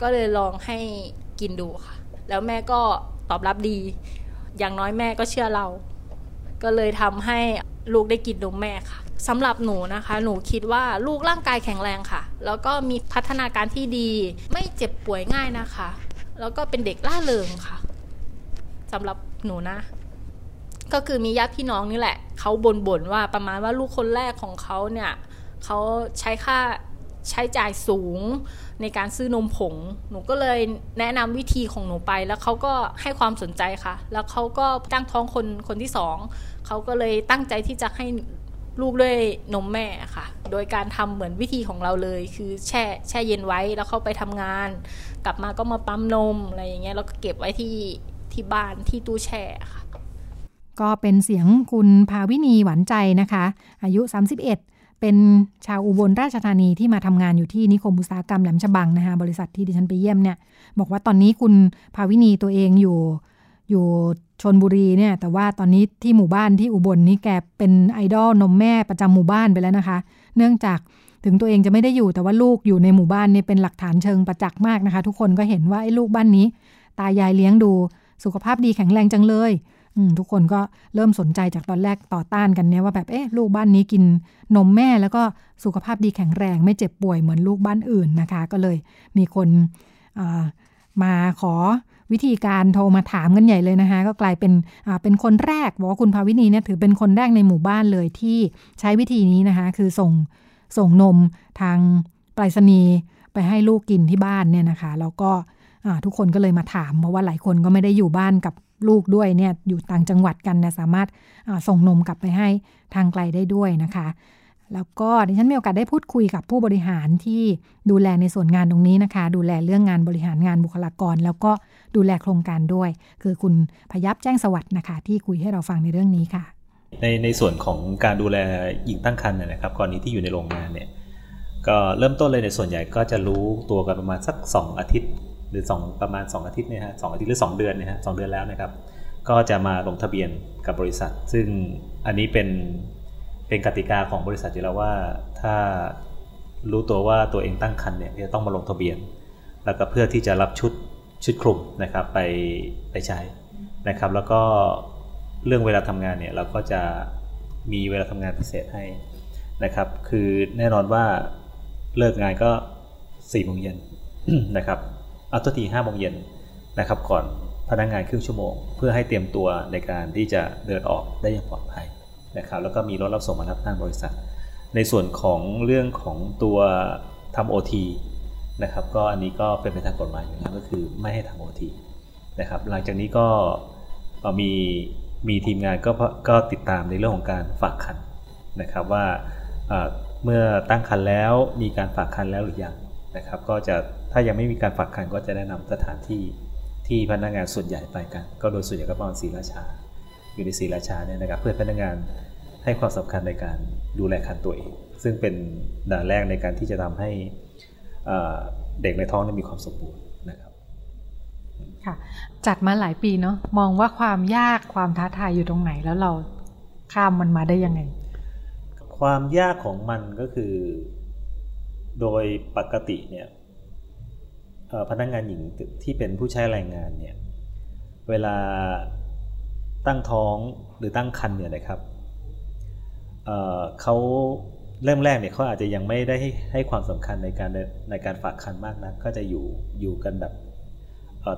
ก็เลยลองให้กินดูค่ะ แล้วแม่ก็ตอบรับดี อย่างน้อยแม่ก็เชื่อเรา ก็เลยทำให้ลูกได้กินนมแม่ค่ะสำหรับหนูนะคะ หนูคิดว่าลูกร่างกายแข็งแรงค่ะ แล้วก็มีพัฒนาการที่ดี ไม่เจ็บป่วยง่ายนะคะ แล้วก็เป็นเด็กล่าเริงค่ะสำหรับหนูนะ ก็คือมีญาติพี่น้องนี่แหละ เขาบ่นๆว่าประมาณว่าลูกคนแรกของเขาเนี่ยเขาใช้ค่าใช้จ่ายสูงในการซื้อนมผง หนูก็เลยแนะนำวิธีของหนูไป แล้วเขาก็ให้ความสนใจค่ะ แล้วเขาก็ตั้งท้องคนคนที่สองเขาก็เลยตั้งใจที่จะให้ ลูกด้วยนมแม่ค่ะ โดยการทำเหมือนวิธีของเราเลย คือแช่แช่เย็นไว้แล้วเข้าไปทำงาน กลับมาก็มาปั๊มนมอะไรอย่างเงี้ยแล้วก็เก็บไว้ที่ที่บ้านที่ตู้แช่ค่ะ ก็เป็นเสียงคุณภาวินีหวานใจนะคะ อายุ 31เป็นชาวอุบลราชธานีที่มาทำงานอยู่ที่นิคมอุตสาหกรรมแหลมฉบังนะคะบริษัทที่ดิฉันไปเยี่ยมเนี่ยบอกว่าตอนนี้คุณภาวินีตัวเองอยู่อยู่ ชนบุรีเนี่ย แต่ว่าตอนนี้ที่หมู่บ้านที่อุบลนี่แกเป็นไอดอลนมแม่ประจำหมู่บ้านไปแล้วนะคะ เนื่องจากถึงตัวเองจะไม่ได้อยู่แต่ว่าลูกอยู่ในหมู่บ้านนี่เป็นหลักฐานเชิงประจักษ์มากนะคะ ทุกคนก็เห็นว่าไอ้ลูกบ้านนี้ ตายายเลี้ยงดูสุขภาพดีแข็งแรงจังเลยทุกคนก็เริ่มสนใจจากตอนแรกต่อต้านกันเนี่ยว่าแบบเอ๊ะลูกบ้านนี้กินนมแม่แล้วก็สุขภาพดีแข็งแรงไม่เจ็บป่วยเหมือนลูกบ้านอื่นนะคะ ก็เลยมีคนมาขอ วิธีการโทรมาถามกันใหญ่เลยนะคะก็กลายเป็นเป็นคนแรกบอกว่าคุณภาวินีเนี่ยถือเป็นคนแรกในหมู่บ้านเลยที่ใช้วิธีนี้นะคะคือส่งส่งนมทางไปรษณีย์ไปให้ลูกกินที่บ้านเนี่ยนะคะแล้วก็ทุกคนก็เลยมาถามเพราะว่าหลายคนก็ไม่ได้อยู่บ้านกับลูกด้วยเนี่ยอยู่ต่างจังหวัดกันนะสามารถส่งนมกลับไปให้ทางไกลได้ด้วยนะคะ แล้วก็ดิฉันมีโอกาสได้พูดคุยกับผู้บริหารที่ดูแลในส่วนงานตรงนี้นะคะ ดูแลเรื่องงานบริหารงานบุคลากร แล้วก็ดูแลโครงการด้วย คือคุณพยับแจ้งสวัสดิ์นะคะ ที่คุยให้เราฟังในเรื่องนี้ค่ะ ในในส่วนของการดูแลหญิงตั้งครรภ์นะครับกรณีที่อยู่ในโรงงานเนี่ยก็เริ่มต้นเลยในส่วนใหญ่ก็จะรู้ตัวกันประมาณสัก 2 อาทิตย์ หรือ 2 ประมาณ 2 อาทิตย์เนี่ยฮะสอาทิตย์หรือ 2 เดือนเนี่ยฮะสเดือนแล้วนะครับ ก็จะมาลงทะเบียนกับบริษัท ซึ่งอันนี้เป็น เป็นกติกาของบริษัทอยู่แล้วว่าถ้ารู้ตัวว่าตัวเองตั้งครรภ์เนี่ยจะต้องมาลงทะเบียน แล้วก็เพื่อที่จะรับชุดชุดคลุมนะครับไปไปใช้นะครับ แล้วก็เรื่องเวลาทำงานเนี่ยเราก็จะมีเวลาทำงานพิเศษให้นะครับ คือแน่นอนว่าเลิกงานก็4ี่โมงเย็นนะครับเอาตัวทีห้าโมงเย็นนะครับ ก่อนพนักงงานครึ่งชั่วโมง เพื่อให้เตรียมตัวในการที่จะเดินออกได้อย่างปลอดภัย นะครับแล้วก็มีรถรับส่งมารับทางบริษัท ในส่วนของเรื่องของตัวทำโอทีนะครับก็อันนี้ก็เป็นไปตามกฎหมายอยู่แล้วก็คือไม่ให้ทำโอทีนะครับหลังจากนี้ก็มีมีทีมงานก็ก็ติดตามในเรื่องของการฝากคันนะครับว่าเมื่อตั้งคันแล้วมีการฝากคันแล้วหรือยังนะครับก็จะถ้ายังไม่มีการฝากคันก็จะแนะนำสถานที่ที่พนักงานส่วนใหญ่ไปกัน ก็โดยส่วนใหญ่ก็ประมาณศรีราชา อยู่ในศรีราชาเนี่ยนะครับเพื่อพนักงาน ให้ความสำคัญในการดูแลคันตัวเอง ซึ่งเป็นด่านแรกในการที่จะทำให้เด็กในท้องมีความสมบูรณ์นะครับค่ะจัดมาหลายปีเนาะมองว่าความยากความท้าทายอยู่ตรงไหนแล้วเราข้ามมันมาได้ยังไง ความยากของมันก็คือ โดยปกติเนี่ยพนักงงานหญิงที่เป็นผู้ใช้แรงงานเนี่ยเวลาตั้งท้องหรือตั้งครรภ์เนี่ยนะครับ เขาเริ่มแรกเนี่ยเขาอาจจะยังไม่ได้ให้ให้ความสำคัญในการในการฝากคันมากนะก็จะอยู่อยู่กันแบบ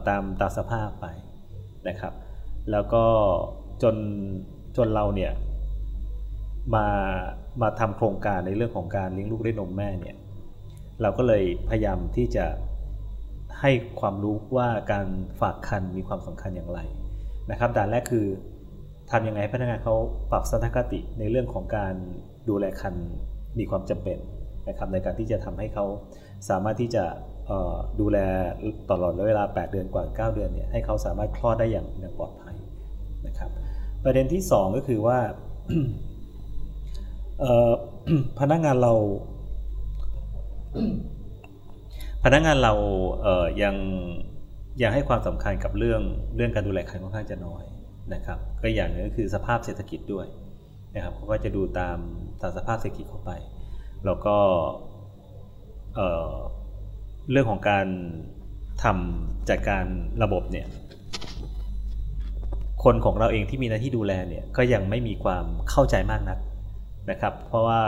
ตามตามสภาพไปนะครับ แล้วก็จนจนเราเนี่ยมามาทำโครงการในเรื่องของการเลี้ยงลูกด้วยนมแม่เนี่ยเราก็เลยพยายามที่จะให้ความรู้ว่าการฝากคันมีความสำคัญอย่างไรนะครับด่านแรกคือ ทำยังไงพนักงานเขาปรับสถานคติในเรื่องของการดูแลคันมีความจำเป็นนะครับในการที่จะทำให้เขาสามารถที่จะดูแลตลอดเวลา 8 เดือนกว่า 9 เดือนเนี่ยให้เขาสามารถคลอดได้อย่างอย่างปลอดภัยนะครับ ประเด็นที่ 2 ก็คือว่าพนักงานเรา พนักงานเราเอ่อยังยังให้ความสำคัญกับเรื่องเรื่องการดูแลคันค่อนข้างจะน้อย นะครับก็อย่างนึงก็คือสภาพเศรษฐกิจด้วยนะครับเขาก็จะดูตามตามสภาพเศรษฐกิจเข้าไป แล้วก็เเรื่องของการทำจัดการระบบเนี่ยคนของเราเองที่มีหน้าที่ดูแลเนี่ยก็ยังไม่มีความเข้าใจมากนักนะครับ เพราะว่า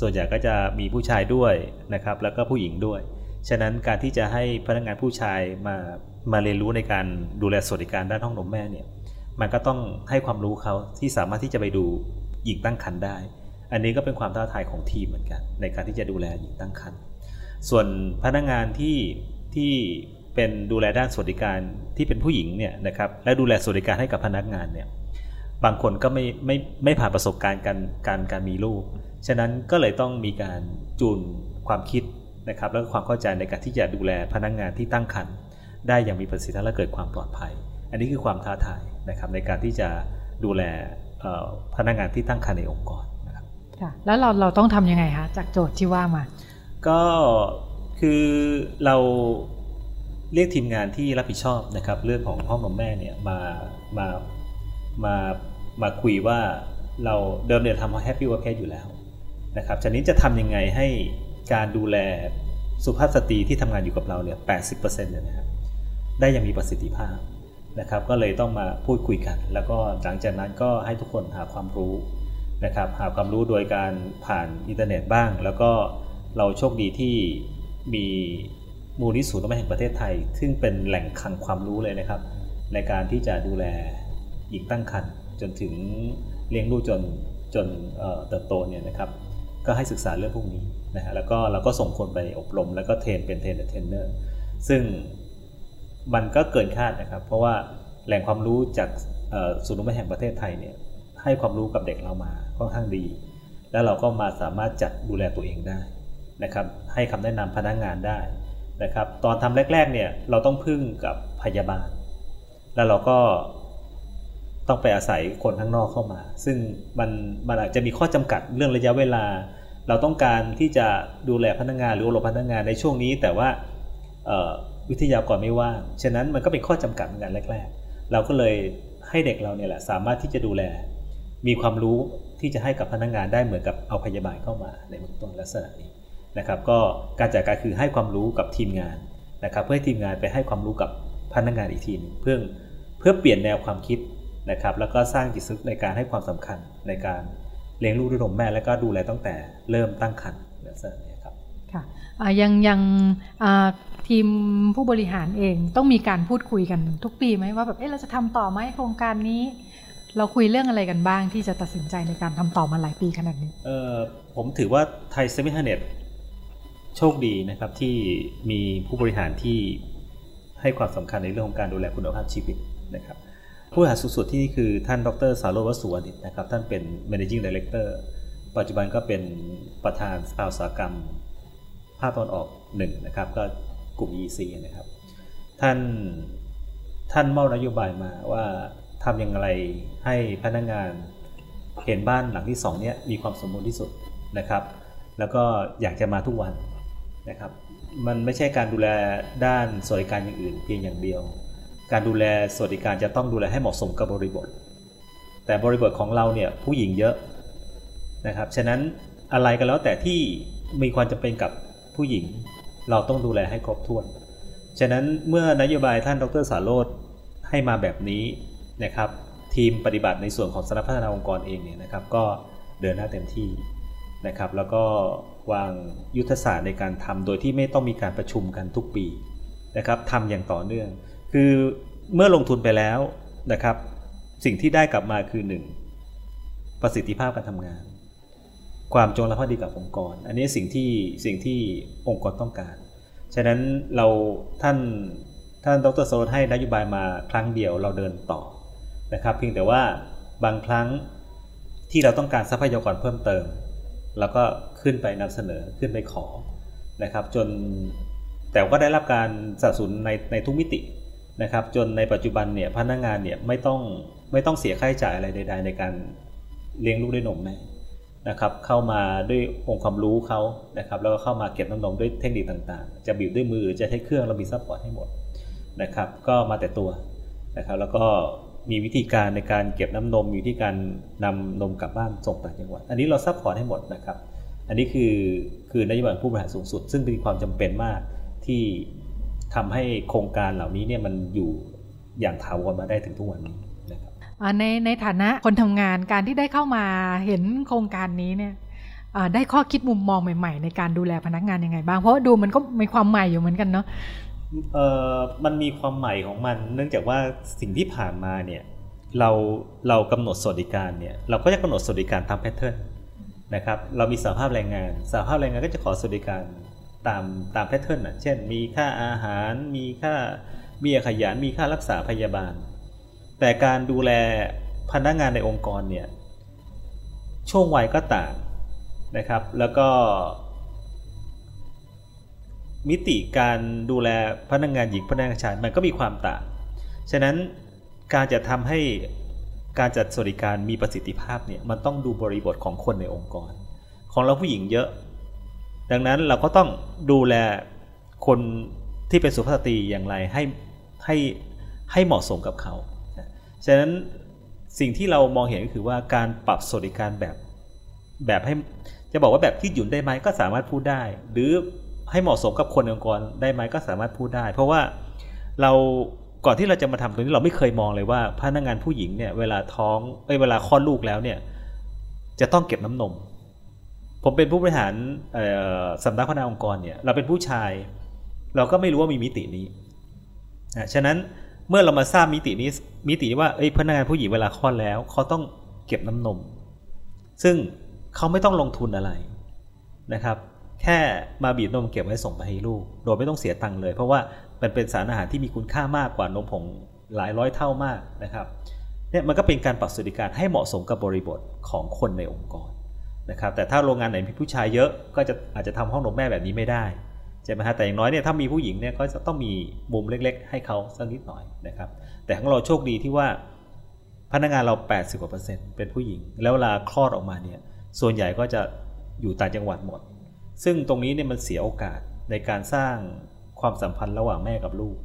ส่วนใหญ่ก็จะมีผู้ชายด้วยนะครับแล้วก็ผู้หญิงด้วย ฉะนั้นการที่จะให้พนักงานผู้ชายมามาเรียนรู้ในการดูแลสวัสดิการด้านห้องนมแม่เนี่ย มันก็ต้องให้ความรู้เขาที่สามารถที่จะไปดูหญิงตั้งครรภ์ได้ อันนี้ก็เป็นความท้าทายของทีมเหมือนกัน ในการที่จะดูแลหญิงตั้งครรภ์ส่วนพนักงานที่ที่เป็นดูแลด้านสวัสดิการที่เป็นผู้หญิงเนี่ยนะครับและดูแลสวัสดิการให้กับพนักงานเนี่ยบางคนก็ไม่ไม่ไม่ผ่านประสบการณ์การการการมีลูก ฉะนั้นก็เลยต้องมีการจูนความคิดนะครับแล้วก็ความเข้าใจในการที่จะดูแลพนักงงานที่ตั้งครรภ์ได้อย่างมีประสิทธิภาพและเกิดความปลอดภัย อันนี้คือความท้าทายนะครับในการที่จะดูแลพนักงานที่ตั้งครรภ์ในองค์กรนะครับค่ะแล้วเราเราต้องทํำยังไงคะจากโจทย์ที่ว่ามา ก็คือเราเรียกทีมงานที่รับผิดชอบนะครับ เรื่องของห้องนมแม่เนี่ยมามามามาคุยว่าเราเดิมเนี่ยทำแฮปปี้ว o ร์ c อยู่แล้วนะครับจากนี้จะทำยังไงให้การดูแลสุภาพสตรีที่ทำงานอยู่กับเราเนี่ย 80%เนี่ยนะครับได้ยังมีประสิทธิภาพ นะครับ ก็เลยต้องมาพูดคุยกัน แล้วก็หลังจากนั้นก็ให้ทุกคนหาความรู้นะครับ หาความรู้โดยการผ่านอินเทอร์เน็ตบ้าง แล้วก็เราโชคดีที่มีมูลนิธิศูนย์นมแห่งประเทศไทย ซึ่งเป็นแหล่งคลังความรู้เลยนะครับ ในการที่จะดูแลหญิงตั้งครรภ์จนถึงเลี้ยงลูกจนจนเติบโตเนี่ยนะครับ ก็ให้ศึกษาเรื่องพวกนี้นะฮะแล้วก็เราก็ส่งคนไปอบรมแล้วก็ train เป็น train trainer ซึ่ง มันก็เกินคาดนะครับ เพราะว่าแหล่งความรู้จากศูนย์นมแห่งประเทศไทยเนี่ยให้ความรู้กับเด็กเรามาค่อนข้างดี แล้วเราก็มาสามารถจัดดูแลตัวเองได้นะครับให้คำแนะนำพนักงงานได้นะครับตอนทำแรกๆเนี่ยเราต้องพึ่งกับพยาบาล แล้วเราก็ต้องไปอาศัยคนข้างนอกเข้ามา ซึ่งมันมันอาจจะมีข้อจำกัดเรื่องระยะเวลา เราต้องการที่จะดูแลพนักงงานหรืออบรมพนักงงานในช่วงนี้ แต่ว่า วิทยากรไม่ว่างฉะนั้นมันก็เป็นข้อจำกัดเหมือนกันแรก ๆ เราก็เลยให้เด็กเราเนี่ยแหละสามารถที่จะดูแล มีความรู้ที่จะให้กับพนักงงานได้เหมือนกับเอาพยาบาลเข้ามาในเบื้องต้นลักษณะนี้นะครับ ก็การจัดการคือให้ความรู้กับทีมงานนะครับ เพื่อให้ทีมงานไปให้ความรู้กับพนักงานอีกทีนึงเพื่อเพื่อเปลี่ยนแนวความคิดนะครับ แล้วก็สร้างจิตซึกในการให้ความสำคัญในการเลี้ยงลูกด้วยนมแม่แล้วก็ดูแลตั้งแต่เริ่มตั้งครรภ์ลักษณะนี้ ค่ะยังยังทีมผู้บริหารเองต้องมีการพูดคุยกันทุกปีไหมว่าแบบเออเราจะทำต่อไหมโครงการนี้ เราคุยเรื่องอะไรกันบ้างที่จะตัดสินใจในการทำต่อมาหลายปีขนาดนี้เออผมถือว่าไทยเซมิทเน็ตโชคดีนะครับที่มีผู้บริหารที่ให้ความสำคัญในเรื่องของการดูแลคุณภาพชีวิตนะครับผู้บริหารสูงสุดที่นี่คือท่านดรสารวสุวรรณิตนะครับท่านเป็น managing director ปัจจุบันก็เป็นประธานสภาอุตสาหกรรม ภาคตอนออกหนึ่งนะครับ ก็กลุ่ม EC นะครับ ท่านท่านมอบนโยบายมาว่าทำอย่างไรให้พนักงงานเห็นบ้านหลังที่สองเนี่ยมีความสมบูรณ์ที่สุดนะครับ แล้วก็อยากจะมาทุกวันนะครับ มันไม่ใช่การดูแลด้านสวัสดิการอย่างอื่น เพียงอย่างเดียว การดูแลสวัสดิการจะต้องดูแลให้เหมาะสมกับบริบท แต่บริบทของเราเนี่ยผู้หญิงเยอะนะครับ ฉะนั้นอะไรก็แล้วแต่ที่มีความจำเป็นกับ ผู้หญิง เราต้องดูแลให้ครบถ้วน ฉะนั้นเมื่อนโยบายท่านดรสารโรธให้มาแบบนี้นะครับ ทีมปฏิบัติในส่วนของสนับพัฒนาองค์กรเองเนี่ยนะครับ ก็เดินหน้าเต็มที่นะครับ แล้วก็วางยุทธศาสตร์ในการทำโดยที่ไม่ต้องมีการประชุมกันทุกปีนะครับทำอย่างต่อเนื่อง คือเมื่อลงทุนไปแล้วนะครับ สิ่งที่ได้กลับมาคือ 1. ประสิทธิภาพการทำงาน ความจงรักภักดีกับองค์กร อันนี้สิ่งที่สิ่งที่องค์กรต้องการ ฉะนั้นเราท่านท่านดรโซลให้นโยบายมาครั้งเดียวเราเดินต่อนะครับเพียงแต่ว่าบางครั้งที่เราต้องการทรัพยากรเพิ่มเติมเราก็ขึ้นไปนำเสนอขึ้นไปขอนะครับจนแต่ก็ได้รับการสนับสนุนในในทุกมิตินะครับจนในปัจจุบันเนี่ยพนักงานเนี่ยไม่ต้องไม่ต้องเสียค่าใช้จ่ายอะไรใด ๆ ในการเลี้ยงลูกด้วยนมแม่ นะครับเข้ามาด้วยองค์ความรู้เขานะครับแล้วก็เข้ามาเก็บน้ำนมด้วยเทคนิคต่างๆ จะบีบด้วยมือจะใช้เครื่องเรามี support ให้หมดนะครับก็มาแต่ตัวนะครับแล้วก็มีวิธีการในการเก็บน้ำนมมีวิธีการนำนมกลับบ้านส่งต่างจังหวัดอันนี้เรา support ให้หมดนะครับ อันนี้คือคือนโยบายผู้บริหารสูงสุด ซึ่งเป็นความจำเป็นมากที่ทำให้โครงการเหล่านี้เนี่ยมันอยู่อย่างถาวรมาได้ถึงทุกวันนี้ ในในฐานะคนทำงานการที่ได้เข้ามาเห็นโครงการนี้เนี่ยได้ข้อคิดมุมมองใหม่ ๆ ในการดูแลพนักงานยังไงบ้าง เพราะดูมันก็มีความใหม่อยู่เหมือนกันเนาะเออมันมีความใหม่ของมัน เนื่องจากว่าสิ่งที่ผ่านมาเนี่ยเราเรากำหนดสวัสดิการเนี่ยเราก็จะกำหนดสวัสดิการตามแพทเทิร์นนะครับเรามีสภาพแรงงานสภาพแรงงานก็จะขอสวัสดิการตามตามแพทเทิร์นอะเช่น มีค่าอาหาร มีค่าเบี้ยขยันมีค่ารักษาพยาบาล แต่การดูแลพนักงานในองค์กรเนี่ยช่วงวัยก็ต่างนะครับ แล้วก็ มิติการดูแลพนักงานหญิงพนักงานชายมันก็มีความต่าง ฉะนั้นการจะทำให้การจัดสวัสดิการมีประสิทธิภาพเนี่ยมันต้องดูบริบทของคนในองค์กร ของเราผู้หญิงเยอะ ดังนั้นเราก็ต้องดูแลคนที่เป็นสุภาพสตรีอย่างไรให้ให้ให้เหมาะสมกับเขา ฉะนั้นสิ่งที่เรามองเห็นก็คือว่าการปรับสวัสดิการแบบแบบให้จะบอกว่าแบบที่หยุ่นได้ไหมก็สามารถพูดได้ หรือให้เหมาะสมกับคนองค์กรได้ไหมก็สามารถพูดได้ เพราะว่าเราก่อนที่เราจะมาทำตรงนี้เราไม่เคยมองเลยว่าพนักงานผู้หญิงเนี่ยเวลาท้องเวลาคลอดลูกแล้วเนี่ยจะต้องเก็บน้ำนม ผมเป็นผู้บริหารสำนักพัฒนาองค์กรเนี่ยเราเป็นผู้ชาย เราก็ไม่รู้ว่ามีมิตินี้นะฉะนั้นเมื่อเรามาทราบมิตินี้ มิติว่าเอ้ยพนักงานผู้หญิงเวลาคลอดแล้วเขาต้องเก็บน้ำนม ซึ่งเขาไม่ต้องลงทุนอะไรนะครับ แค่มาบีบนมเก็บไว้ส่งไปให้ลูก โดยไม่ต้องเสียตังค์เลย เพราะว่ามันเป็นสารอาหารที่มีคุณค่ามากกว่านมผงหลายร้อยเท่ามากนะครับเนี่ยมันก็เป็นการปรับสวัสดิการให้เหมาะสมกับบริบทของคนในองค์กรนะครับแต่ถ้าโรงงานไหนมีผู้ชายเยอะก็จะอาจจะทำห้องนมแม่แบบนี้ไม่ได้ใช่ไหมฮะแต่อย่างน้อยเนี่ยถ้ามีผู้หญิงเนี่ยก็จะต้องมีมุมเล็ก ๆ ให้เขาสักนิดหน่อยนะครับ แต่ของเราโชคดีที่ว่าพนักงานเรา 80กว่าเปอร์เซ็นต์เป็นผู้หญิง แล้วเวลาคลอดออกมาเนี่ยส่วนใหญ่ก็จะอยู่ต่างจังหวัดหมด ซึ่งตรงนี้เนี่ยมันเสียโอกาสในการสร้างความสัมพันธ์ระหว่างแม่กับลูก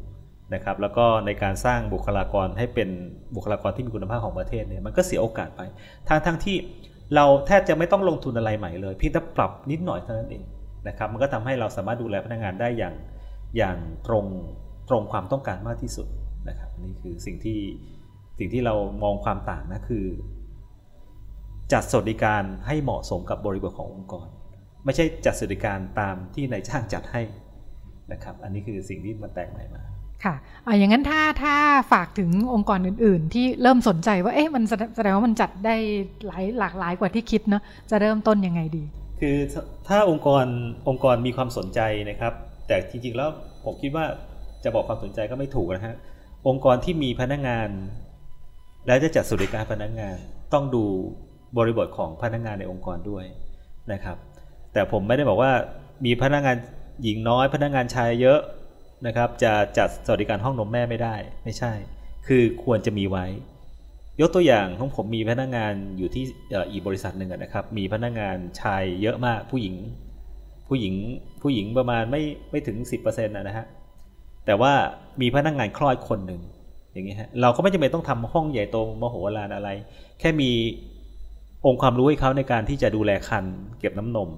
นะครับแล้วก็ในการสร้างบุคลากรให้เป็นบุคลากรที่มีคุณภาพของประเทศเนี่ยมันก็เสียโอกาสไปทางทั้งที่เราแทบจะไม่ต้องลงทุนอะไรใหม่เลยเพียงแต่ปรับนิดหน่อยเท่านั้นเองนะครับมันก็ทำให้เราสามารถดูแลพนักงานได้อย่างอย่างตรงตรงความต้องการมากที่สุด นะครับนี่คือสิ่งที่สิ่งที่เรามองความต่างนะคือ จัดสวัสดิการให้เหมาะสมกับบริบทขององค์กร ไม่ใช่จัดสวัสดิการตามที่นายจ้างจัดให้นะครับ อันนี้คือสิ่งที่มันแตกใหม่มาค่ะอย่างนั้นถ้าถ้าฝากถึงองค์กรอื่น ๆ ที่เริ่มสนใจว่าเอ๊ะมันแสดงว่ามันจัดได้หลายหลากหลายกว่าที่คิดเนาะจะเริ่มต้นยังไงดี คือถ้าองค์กรองค์กรมีความสนใจนะครับ แต่จริง ๆ แล้วผมคิดว่าจะบอกความสนใจก็ไม่ถูกนะฮะ องค์กรที่มีพนักงาน และจะจัดสวัสดิการพนักงาน ต้องดูบริบทของพนักงานในองค์กรด้วยนะครับ แต่ผมไม่ได้บอกว่ามีพนักงานหญิงน้อย พนักงานชายเยอะนะครับ จะจัดสวัสดิการห้องนมแม่ไม่ได้ ไม่ใช่ คือควรจะมีไว้ ยกตัวอย่างของผมมีพนักงานอยู่ที่อีกบริษัทหนึ่งนะครับ มีพนักงานชายเยอะมากผู้หญิง ผู้หญิงผู้หญิงประมาณไม่ไม่ถึงสิบเปอร์เซ็นต์นะฮะ แต่ว่ามีพนักงานคลอดคนหนึ่งอย่างนี้ฮะเราก็ไม่จำเป็นต้องทำห้องใหญ่โตมโหฬารอะไร แค่มีองค์ความรู้ให้เขาในการที่จะดูแลคันเก็บน้ำนม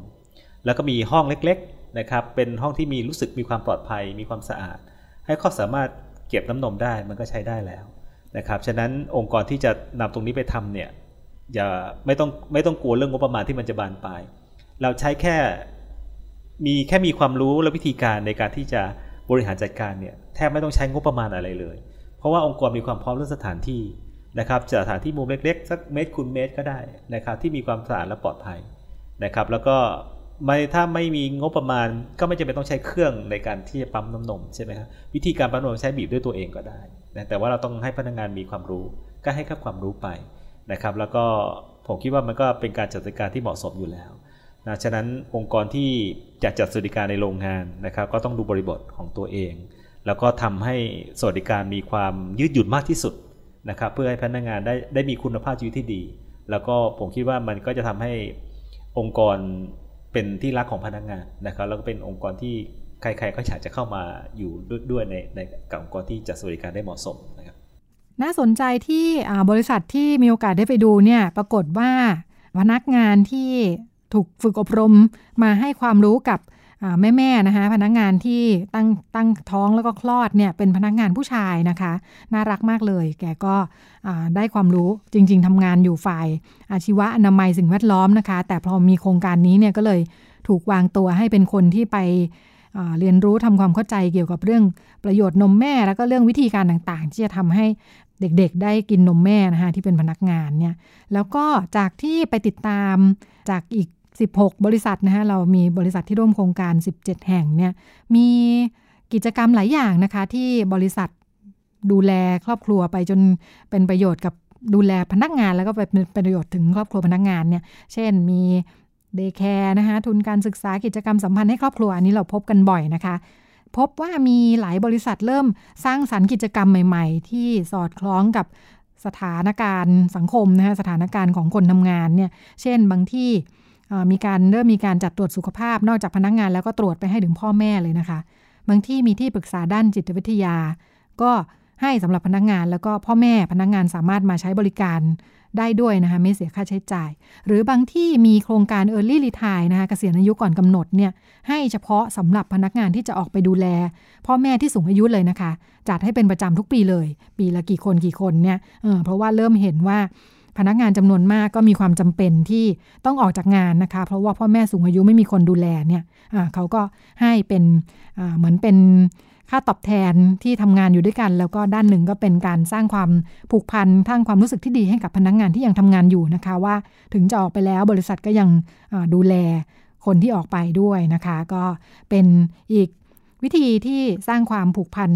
แล้วก็มีห้องเล็กๆนะครับเป็นห้องที่มีรู้สึกมีความปลอดภัย มีความสะอาด ให้เขาสามารถเก็บน้ำนมได้มันก็ใช้ได้แล้วนะครับฉะนั้นองค์กรที่จะนำตรงนี้ไปทำเนี่ยอย่าไม่ต้องไม่ต้องกลัวเรื่องงบประมาณที่มันจะบานปลายเราใช้แค่มีแค่มีความรู้และวิธีการในการที่จะ บริหารจัดการเนี่ยแทบไม่ต้องใช้งบประมาณอะไรเลย เพราะว่าองค์กรมีความพร้อมเรื่องสถานที่นะครับจะสถานที่มุมเล็กๆสักเมตรคูณเมตรก็ได้นะครับที่มีความสะอาดและปลอดภัยนะครับ แล้วก็ไม่ถ้าไม่มีงบประมาณก็ไม่จำเป็นต้องใช้เครื่องในการที่จะปั๊มน้ำนมใช่ไหมครับวิธีการปั๊มนมใช้บีบด้วยตัวเองก็ได้นะแต่ว่าเราต้องให้พนักงานมีความรู้ก็ให้ค่ความรู้ไปนะครับ แล้วก็ผมคิดว่ามันก็เป็นการจัดการที่เหมาะสมอยู่แล้ว นะฉะนั้นองค์กรที่จะจัดสวัสดิการในโรงงานนะครับ ก็ต้องดูบริบทของตัวเอง แล้วก็ทำให้สวัสดิการมีความยืดหยุ่นมากที่สุดนะครับ เพื่อให้พนักงานได้ได้มีคุณภาพชีวิตที่ดี แล้วก็ผมคิดว่ามันก็จะทำให้องค์กรเป็นที่รักของพนักงานนะครับ แล้วก็เป็นองค์กรที่ใครๆก็อยากจะเข้ามาอยู่ด้วยในในกับองค์กรที่จัดสวัสดิการได้เหมาะสมนะครับ น่าสนใจที่บริษัทที่มีโอกาสได้ไปดูเนี่ยปรากฏว่าพนักงานที่ ถูกฝึกอบรมมาให้ความรู้กับแม่แม่นะคะพนักงานที่ตั้งตั้งท้องแล้วก็คลอดเนี่ยเป็นพนักงานผู้ชายนะคะ น่ารักมากเลย แกก็ได้ความรู้จริง ๆทำงานอยู่ฝ่ายอาชีวะอนามัยสิ่งแวดล้อมนะคะ แต่พอมีโครงการนี้เนี่ยก็เลยถูกวางตัวให้เป็นคนที่ไปเรียนรู้ทำความเข้าใจเกี่ยวกับเรื่องประโยชน์นมแม่ แล้วก็เรื่องวิธีการต่างๆ ที่จะทำให้เด็กๆ ได้กินนมแม่นะคะที่เป็นพนักงานเนี่ยแล้วก็จากที่ไปติดตามจากอีก 16 บริษัทนะคะเรามีบริษัทที่ร่วมโครงการ 17 แห่งเนี่ยมีกิจกรรมหลายอย่างนะคะที่บริษัทดูแลครอบครัวไปจนเป็นประโยชน์กับดูแลพนักงานแล้วก็ไปเป็นประโยชน์ถึงครอบครัวพนักงานเนี่ยเช่นมี day care นะคะทุนการศึกษากิจกรรมสัมพันธ์ให้ครอบครัวอันนี้เราพบกันบ่อยนะคะ พบว่ามีหลายบริษัทเริ่มสร้างสรรค์กิจกรรมใหม่ ๆ ที่สอดคล้องกับสถานการณ์สังคมนะคะสถานการณ์ของคนทำงานเนี่ยเช่นบางที่ มีการเริ่มมีการจัดตรวจสุขภาพ นอกจากพนักงานแล้วก็ตรวจไปให้ถึงพ่อแม่เลยนะคะ บางที่มีที่ปรึกษาด้านจิตวิทยา ก็ให้สำหรับพนักงานแล้วก็พ่อแม่พนักงานสามารถมาใช้บริการได้ด้วยนะคะไม่เสียค่าใช้จ่าย หรือบางที่มีโครงการ Early Retire นะคะเกษียณอายุก่อนกำหนดเนี่ยให้เฉพาะสำหรับพนักงานที่จะออกไปดูแล พ่อแม่ที่สูงอายุเลยนะคะ จัดให้เป็นประจำทุกปีเลย ปีละกี่คนกี่คนเนี่ยเเพราะว่าเริ่มเห็นว่า พนักงานจำนวนมากก็มีความจำเป็นที่ต้องออกจากงานนะคะ เพราะว่าพ่อแม่สูงอายุไม่มีคนดูแลเนี่ยเขาก็ให้เป็นเหมือนเป็นค่าตอบแทนที่ทำงานอยู่ด้วยกัน แล้วก็ด้านหนึ่งก็เป็นการสร้างความผูกพันทั้งความรู้สึกที่ดีให้กับพนักงงานที่ยังทำงานอยู่นะคะ ว่าถึงจะออกไปแล้วบริษัทก็ยังดูแลคนที่ออกไปด้วยนะคะ ก็เป็นอีกวิธีที่สร้างความผูกพัน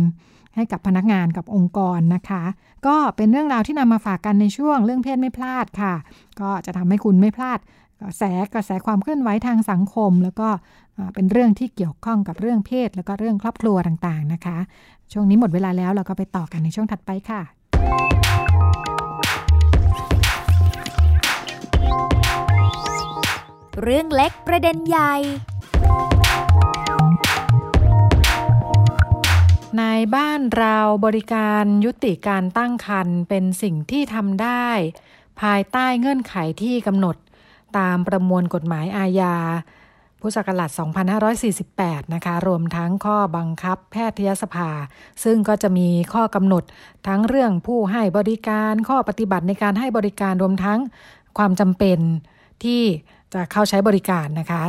ให้กับพนักงานกับองค์กรนะคะ ก็เป็นเรื่องราวที่นำมาฝากกันในช่วงเรื่องเพศไม่พลาดค่ะ ก็จะทำให้คุณไม่พลาดกระแสกระแสความเคลื่อนไหวทางสังคม แล้วก็เป็นเรื่องที่เกี่ยวข้องกับเรื่องเพศ แล้วก็เรื่องครอบครัวต่างๆนะคะ ช่วงนี้หมดเวลาแล้วเราก็ไปต่อกันในช่วงถัดไปค่ะเรื่องเล็กประเด็นใหญ่ ในบ้านเราบริการยุติการตั้งครรภ์เป็นสิ่งที่ทำได้ ภายใต้เงื่อนไขที่กำหนดตามประมวลกฎหมายอาญาพุทธศักราช2548 นะคะ รวมทั้งข้อบังคับแพทยสภา ซึ่งก็จะมีข้อกำหนดทั้งเรื่องผู้ให้บริการข้อปฏิบัติในการให้บริการรวมทั้งความจำเป็นที่จะเข้าใช้บริการนะคะ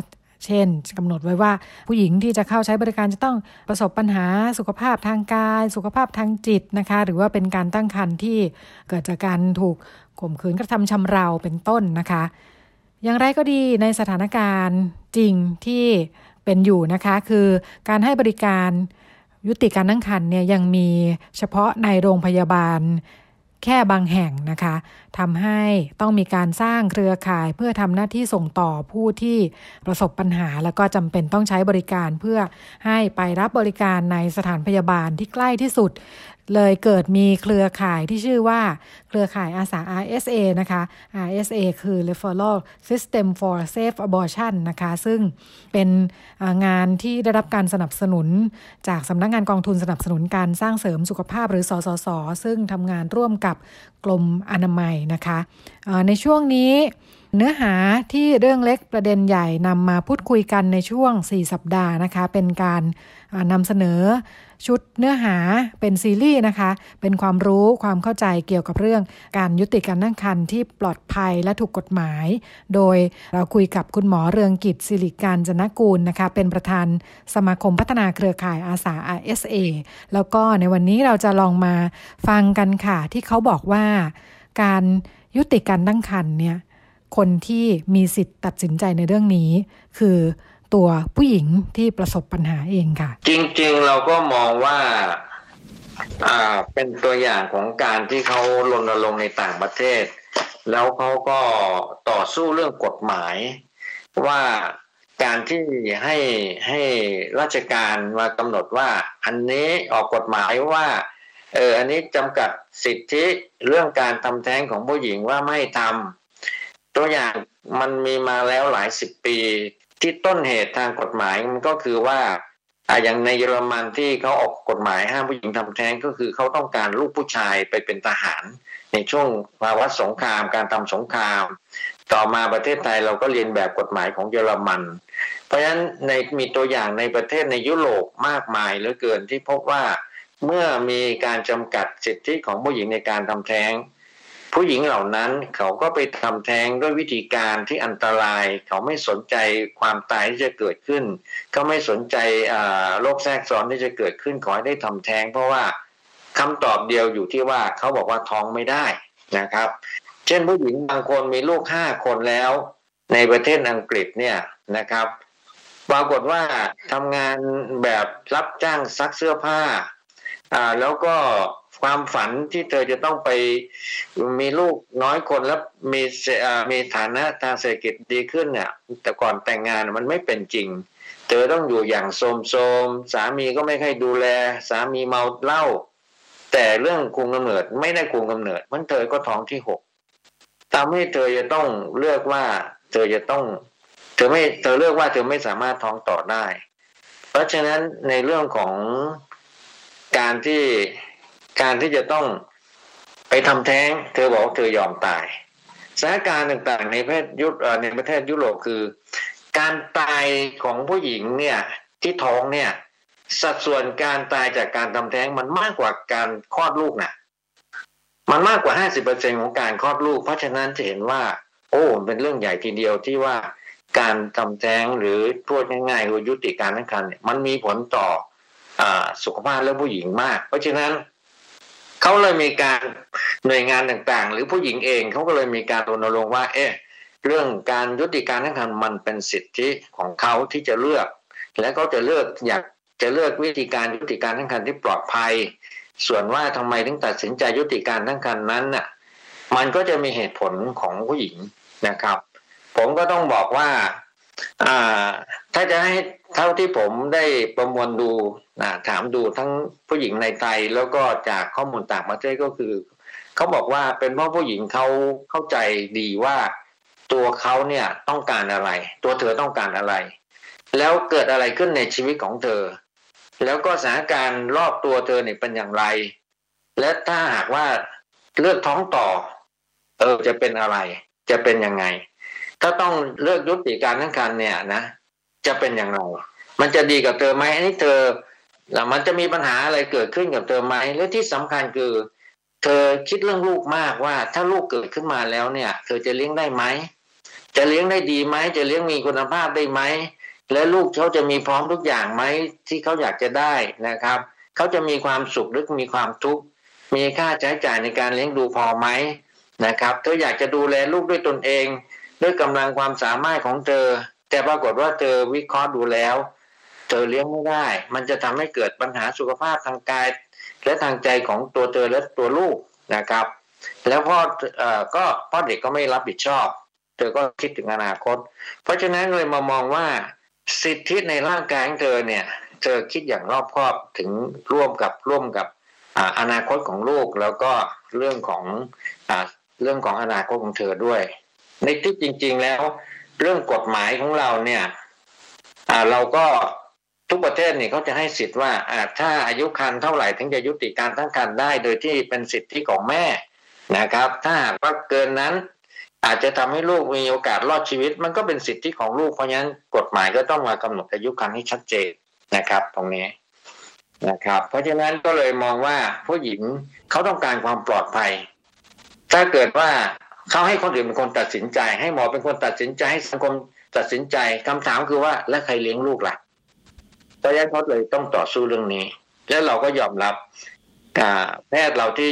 เช่นกำหนดไว้ว่าผู้หญิงที่จะเข้าใช้บริการจะต้องประสบปัญหาสุขภาพทางกาย สุขภาพทางจิตนะคะ หรือว่าเป็นการตั้งครรภ์ที่เกิดจากการถูกข่มขืนกระทำชำเราเป็นต้นนะคะ อย่างไรก็ดีในสถานการณ์จริงที่เป็นอยู่นะคะ คือการให้บริการยุติการตั้งครรภ์เนี่ยยังมีเฉพาะในโรงพยาบาล แค่บางแห่งนะคะทำให้ต้องมีการสร้างเครือข่ายเพื่อทำหน้าที่ส่งต่อผู้ที่ประสบปัญหา แล้วก็จำเป็นต้องใช้บริการเพื่อให้ไปรับบริการในสถานพยาบาลที่ใกล้ที่สุด เลยเกิดมีเครือข่ายที่ชื่อว่าเครือข่ายอาสา RSA นะคะ RSA คือ Referral System for Safe Abortion นะคะ ซึ่งเป็นงานที่ได้รับการสนับสนุน จากสำนักงงานกองทุนสนับสนุนการสร้างเสริมสุขภาพหรือสสส ซึ่งทำงานร่วมกับกรมอนามัยนะคะ ในช่วงนี้เนื้อหาที่เรื่องเล็กประเด็นใหญ่นำมาพูดคุยกันในช่วง 4 สัปดาห์นะคะ เป็นการนำเสนอ ชุดเนื้อหาเป็นซีรีส์นะคะ เป็นความรู้ความเข้าใจเกี่ยวกับเรื่องการยุติการตั้งครรภ์ที่ปลอดภัยและถูกกฎหมาย โดยเราคุยกับคุณหมอเรืองกิจสิริการจนกูลนะคะ เป็นประธานสมาคมพัฒนาเครือข่ายอาสา RSA แล้วก็ในวันนี้เราจะลองมาฟังกันค่ะ ที่เขาบอกว่าการยุติการตั้งครรภ์เนี่ยคนที่มีสิทธิ์ตัดสินใจในเรื่องนี้ คือ ตัวผู้หญิงที่ประสบปัญหาเองค่ะ จริงๆเราก็มองว่าอ่าเป็นตัวอย่างของการที่เขารณรงค์ในต่างประเทศ แล้วเขาก็ต่อสู้เรื่องกฎหมาย ว่าการที่ให้ให้ราชการมากำหนดว่าอันนี้ออกกฎหมายว่าเอออันนี้จำกัดสิทธิเรื่องการทำแท้งของผู้หญิงว่าไม่ทำตัวอย่างมันมีมาแล้วหลายสิบปี ที่ต้นเหตุทางกฎหมายมันก็คือว่าอะอย่างในเยอรมันที่เขาออกกฎหมายห้ามผู้หญิงทำแท้งก็คือเขาต้องการลูกผู้ชายไปเป็นทหาร ในช่วงภาวะสงครามการทำสงคราม ต่อมาประเทศไทยเราก็เรียนแบบกฎหมายของเยอรมัน เพราะฉะนั้นในมีตัวอย่างในประเทศในยุโรปมากมายเหลือเกินที่พบว่าเมื่อมีการจำกัดสิทธิของผู้หญิงในการทำแท้ง ผู้หญิงเหล่านั้นเขาก็ไปทำแท้งด้วยวิธีการที่อันตราย เขาไม่สนใจความตายที่จะเกิดขึ้น เขาไม่สนใจโรคแทรกซ้อนที่จะเกิดขึ้นขอให้ได้ทำแท้ง เพราะว่าคำตอบเดียวอยู่ที่ว่าเขาบอกว่าท้องไม่ได้นะครับ เช่นผู้หญิงบางคนมีลูกห้าคนแล้ว ในประเทศอังกฤษเนี่ยนะครับปรากฏว่าทำงานแบบรับจ้างซักเสื้อผ้าอ่าแล้วก็ ความฝันที่เธอจะต้องไปมีลูกน้อยคนแล้วมีมีฐานะทางเศรษฐกิจดีขึ้นเนี่ยแต่ก่อนแต่งงานมันไม่เป็นจริง เธอต้องอยู่อย่างโสมๆสามีก็ไม่ค่อยดูแล สามีเมาเหล้าแต่เรื่องคุมกำเนิดไม่ได้คุมกำเนิด มันเธอก็ท้องที่หกทำให้เธอจะต้องเลือกว่า เธอจะต้อง เธอไม่เธอเลือกว่าเธอไม่สามารถท้องต่อได้ เพราะฉะนั้นในเรื่องของการที่ การที่จะต้องไปทำแท้ง เธอบอกเธอยอมตายสถานการณ์ต่างๆในประเทศยุในประเทศยุโรปคือ การตายของผู้หญิงเนี่ยที่ท้องเนี่ย สัดส่วนการตายจากการทำแท้งมันมากกว่าการคลอดลูกนะมันมากกว่าห้าสิบเปอร์เซ็นของการคลอดลูก เพราะฉะนั้นจะเห็นว่า โอ้เป็นเรื่องใหญ่ทีเดียวที่ว่าการทำแท้งหรือพูดง่ายๆคือยุติการตั้งครรภ์เนี่ยมันมีผลต่ออสุขภาพและผู้หญิงมาก เพราะฉะนั้น เขาเลยมีการหน่วยงานต่างๆ หรือผู้หญิงเองเขาก็เลยมีการรณรงค์ว่า เอ๊ะเรื่องการยุติการตั้งครรภ์มันเป็นสิทธิของเขาที่จะเลือก และเขาจะเลือกอยากจะเลือกวิธีการยุติการตั้งครรภ์ที่ปลอดภัย ส่วนว่าทำไมถึงตัดสินใจยุติการตั้งครรภ์นั้นน่ะมันก็จะมีเหตุผลของผู้หญิงนะครับ ผมก็ต้องบอกว่า ถ้าจะให้เท่าที่ผมได้ประมวลดูนะถามดูทั้งผู้หญิงในไทยแล้วก็จากข้อมูลต่างประเทศก็คือเขาบอกว่าเป็นเพราะผู้หญิงเขาเข้าใจดีว่าตัวเขาเนี่ยต้องการอะไร ตัวเธอต้องการอะไร แล้วเกิดอะไรขึ้นในชีวิตของเธอ แล้วก็สถานการณ์รอบตัวเธอเนี่ยเป็นอย่างไร และถ้าหากว่าเลือกท้องต่อ เออจะเป็นอะไร จะเป็นยังไง ถ้าต้องเลือกยุติการทั้งครรเนี่ยนะจะเป็นอย่างไร มันจะดีกับเธอไหมอันนี้เธอแล้วมันจะมีปัญหาอะไรเกิดขึ้นกับเธอไหมและที่สำคัญคือ เธอคิดเรื่องลูกมากว่า ถ้าลูกเกิดขึ้นมาแล้วเนี่ย เธอจะเลี้ยงได้ไหมจะเลี้ยงได้ดีไหมจะเลี้ยงมีคุณภาพได้ไหมและลูกเขาจะมีพร้อมทุกอย่างไหมที่เขาอยากจะได้นะครับเขาจะมีความสุขหรือมีความทุกข์มีค่าใช้จ่ายในการเลี้ยงดูพอไหมนะครับ เธออยากจะดูแลลูกด้วยตนเอง ด้วยกำลังความสามารถของเธอ แต่ปรากฏว่าเธอวิเคราะห์ดูแล้ว เธอเลี้ยงไม่ได้ มันจะทำให้เกิดปัญหาสุขภาพทางกาย และทางใจของตัวเธอและตัวลูกนะครับ แล้วพ่อเอ่อก็พ่อเด็กก็ไม่รับผิดชอบ เธอก็คิดถึงอนาคต เพราะฉะนั้นเลยมามองว่าสิทธิในร่างกายของเธอเนี่ย เธอคิดอย่างรอบคอบถึงร่วมกับร่วมกับอนาคตของลูกแล้วก็เรื่องของอเรื่องของอนาคตของเธอด้วย ในที่จริง ๆ แล้ว เรื่องกฎหมายของเราเนี่ยเราก็ทุกประเทศนี่เขาจะให้สิทธิ์ว่าถ้าอายุคันเท่าไหร่ถึงจะยุติการตั้งครรภ์ได้ โดยที่เป็นสิทธิของแม่นะครับ ถ้าหากว่าเกินนั้น อาจจะทำให้ลูกมีโอกาสรอดชีวิต มันก็เป็นสิทธิของลูกเพราะฉะนั้นกฎหมายก็ต้องมากำหนดอายุคันให้ชัดเจนนะครับ ตรงนี้นะครับ เพราะฉะนั้นก็เลยมองว่าผู้หญิงเขาต้องการความปลอดภัย ถ้าเกิดว่า เขาให้คนอื่นเป็นคนตัดสินใจ ให้หมอเป็นคนตัดสินใจให้สังคมตัดสินใจคำถามคือว่าแล้วใครเลี้ยงลูกล่ะเพราะฉะนั้นเขาเลยต้องต่อสู้เรื่องนี้ แล้วเราก็ยอมรับแพทย์เราที่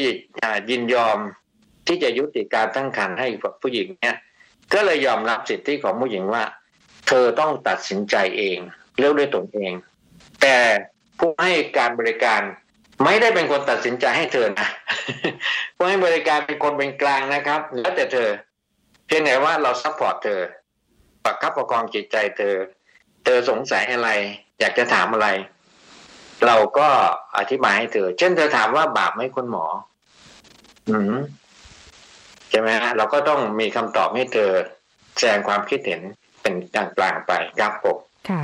ยินยอมที่จะยุติการตั้งครรภ์ให้ผู้หญิงเนี่ยก็เลยยอมรับสิทธิของผู้หญิงว่า เธอต้องตัดสินใจเองเลือกด้วยตนเอง แต่ผู้ให้การบริการ ไม่ได้เป็นคนตัดสินใจให้เธอนะผู้ให้บริการเป็นคนเป็นกลางนะครับแล้วแต่เธอ เพียงแต่ว่าเรา support เธอประคับประคองจิตใจเธอ เธอสงสัยอะไร อยากจะถามอะไร เราก็อธิบายให้เธอ เช่นเธอถามว่าบาปไหมคุณหมอ อืมช่ไหมฮะเราก็ต้องมีคำตอบให้เธอแสดงความคิดเห็นเป็นกลางๆไปครับผม ค่ะ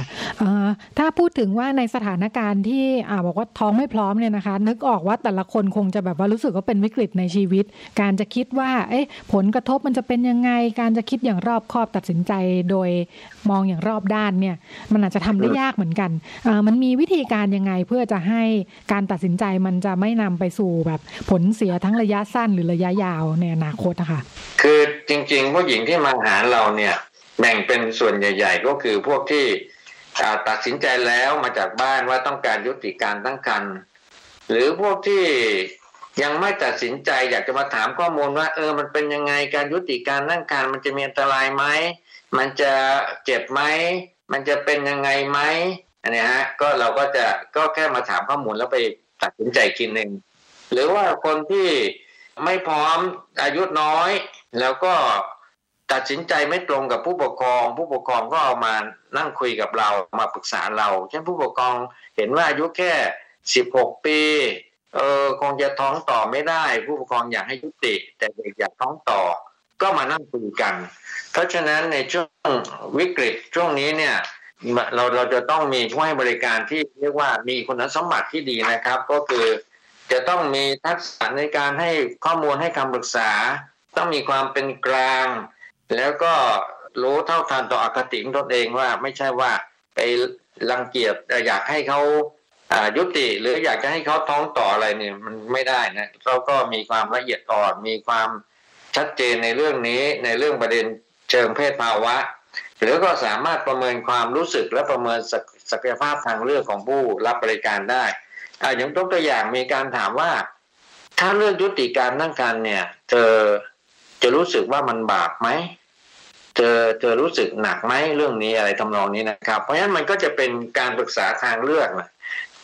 ถ้าพูดถึงว่าในสถานการณ์ที่อบอกว่าท้องไม่พร้อมเนี่ยนะคะ นึกออกว่าแต่ละคนคงจะแบบว่ารู้สึกว่าเป็นวิกฤตในชีวิต การจะคิดว่าเอ๊ะผลกระทบมันจะเป็นยังไง การจะคิดอย่างรอบคอบตัดสินใจโดยมองอย่างรอบด้านเนี่ย มันอาจจะทำได้ยากเหมือนกันมันมีวิธีการยังไงเพื่อจะให้การตัดสินใจมันจะไม่นำไปสู่แบบผลเสียทั้งระยะสั้นหรือระยะยาวในอนาคตนะคะคือจริงๆผู้หญิงที่มาหาเราเนี่ย แบ่งเป็นส่วนใหญ่ ๆ ก็คือพวกที่ตัดสินใจแล้วมาจากบ้านว่าต้องการยุติการตั้งครรภ์หรือพวกที่ยังไม่ตัดสินใจอยากจะมาถามข้อมูลว่า เออมันเป็นยังไงการยุติการตั้งครรภ์มันจะมีอันตรายไหมมันจะเจ็บไหมมันจะเป็นยังไงไหมอันนี้ฮะก็เราก็จะก็แค่มาถามข้อมูลแล้วไปตัดสินใจกินหนึ่งหรือว่าคนที่ไม่พร้อมอายุน้อย แล้วก็ ตัดสินใจไม่ตรงกับผู้ปกครอง ผู้ปกครองก็เอามานั่งคุยกับเรามาปรึกษาเราเช่นผู้ปกครองเห็นว่าอายุแค่สิบหกปีเออคงจะท้องต่อไม่ได้ ผู้ปกครองอยากให้ยุติ แต่เด็กอยากท้องต่อ ก็มานั่งคุยกัน เพราะฉะนั้นในช่วงวิกฤตช่วงนี้เนี่ยเราเราจะต้องมีผู้ให้บริการที่เรียกว่ามีคุณสมบัติที่ดีนะครับ ก็คือจะต้องมีทักษะในการให้ข้อมูลให้คำปรึกษา ต้องมีความเป็นกลาง แล้วก็รู้เท่าทันต่ออคติของตนเองว่าไม่ใช่ว่าไปรังเกียจอยากให้เขายุติหรืออยากจะให้เขาท้องต่ออะไรเนี่ยมันไม่ได้นะเราก็มีความละเอียดอ่อนมีความชัดเจนในเรื่องนี้ในเรื่องประเด็นเชิงเพศภาวะ หรือก็สามารถประเมินความรู้สึกและประเมินศักยภาพทางเลือกของผู้รับบริการได้อ่าอย่างตัวอย่างมีการถามว่า ถ้าเรื่องยุติการนั่งกันเนี่ย เธอจะรู้สึกว่ามันบาปไหม เธอเธอรู้สึกหนักไหมเรื่องนี้อะไรทำนองนี้นะครับ เพราะฉะนั้นมันก็จะเป็นการปรึกษาทางเลือกนะ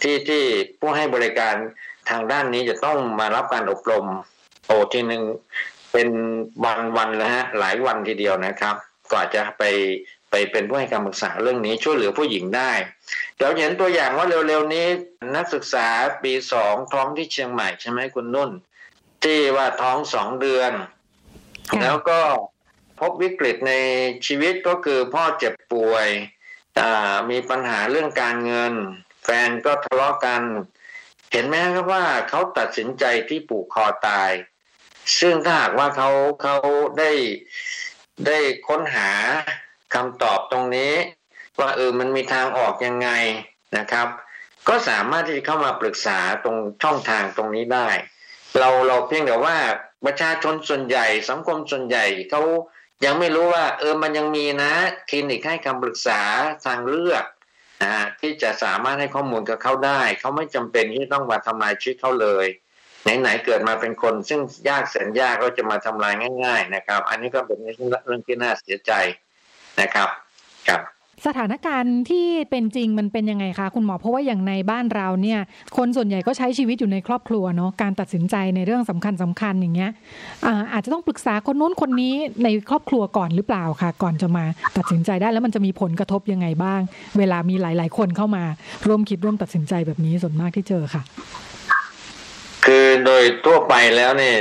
ที่ที่ผู้ให้บริการทางด้านนี้จะต้องมารับการอบรมโอ้ทีหนึ่งเป็นวันวันแล้วฮะหลายวันทีเดียวนะครับกว่าจะไปไปเป็นผู้ให้คำปรึกษาเรื่องนี้ช่วยเหลือผู้หญิงได้เดี๋ยวเห็นตัวอย่างว่าเร็วๆนี้นักศึกษาปีสองท้องที่เชียงใหม่ใช่ไหมคุณนุ่น ที่ว่าท้องสองเดือน แล้วก็ พบวิกฤตในชีวิตก็คือพ่อเจ็บป่วยมีปัญหาเรื่องการเงิน แฟนก็ทะเลาะกัน เห็นไหมครับว่าเขาตัดสินใจที่ปูกคอตาย ซึ่งถ้าหากว่าเขาเขาได้ได้ค้นหาคำตอบตรงนี้ ว่าเออมันมีทางออกยังไงนะครับ ก็สามารถที่จะเข้ามาปรึกษาตรงช่องทางตรงนี้ได้ เราเราเพียงแต่ว่าประชาชนส่วนใหญ่สังคมส่วนใหญ่เขา ยังไม่รู้ว่า เออมันยังมีนะ คลินิกให้คำปรึกษาทางเลือกนะที่จะสามารถให้ข้อมูลกับเขาได้ เขาไม่จำเป็นที่ต้องมาทำลายชีวิตเขาเลย ไหนๆเกิดมาเป็นคน ซึ่งยากแสนยากก็จะมาทำลายง่าย ๆ นะครับ อันนี้ก็เป็นเรื่องที่น่าเสียใจนะครับครับ สถานการณ์ที่เป็นจริงมันเป็นยังไงคะคุณหมอเพราะว่าอย่างในบ้านเราเนี่ย คนส่วนใหญ่ก็ใช้ชีวิตอยู่ในครอบครัวเนาะการตัดสินใจในเรื่องสำคัญสำคัญอย่างเงี้ยอาอาจจะต้องปรึกษาคนนู้นคนนี้ในครอบครัวก่อนหรือเปล่าคะก่อนจะมาตัดสินใจได้แล้วมันจะมีผลกระทบยังไงบ้าง เวลามีหลาย ๆ คนเข้ามาร่วมคิดร่วมตัดสินใจแบบนี้ส่วนมากที่เจอค่ะ คือโดยทั่วไปแล้วเนี่ย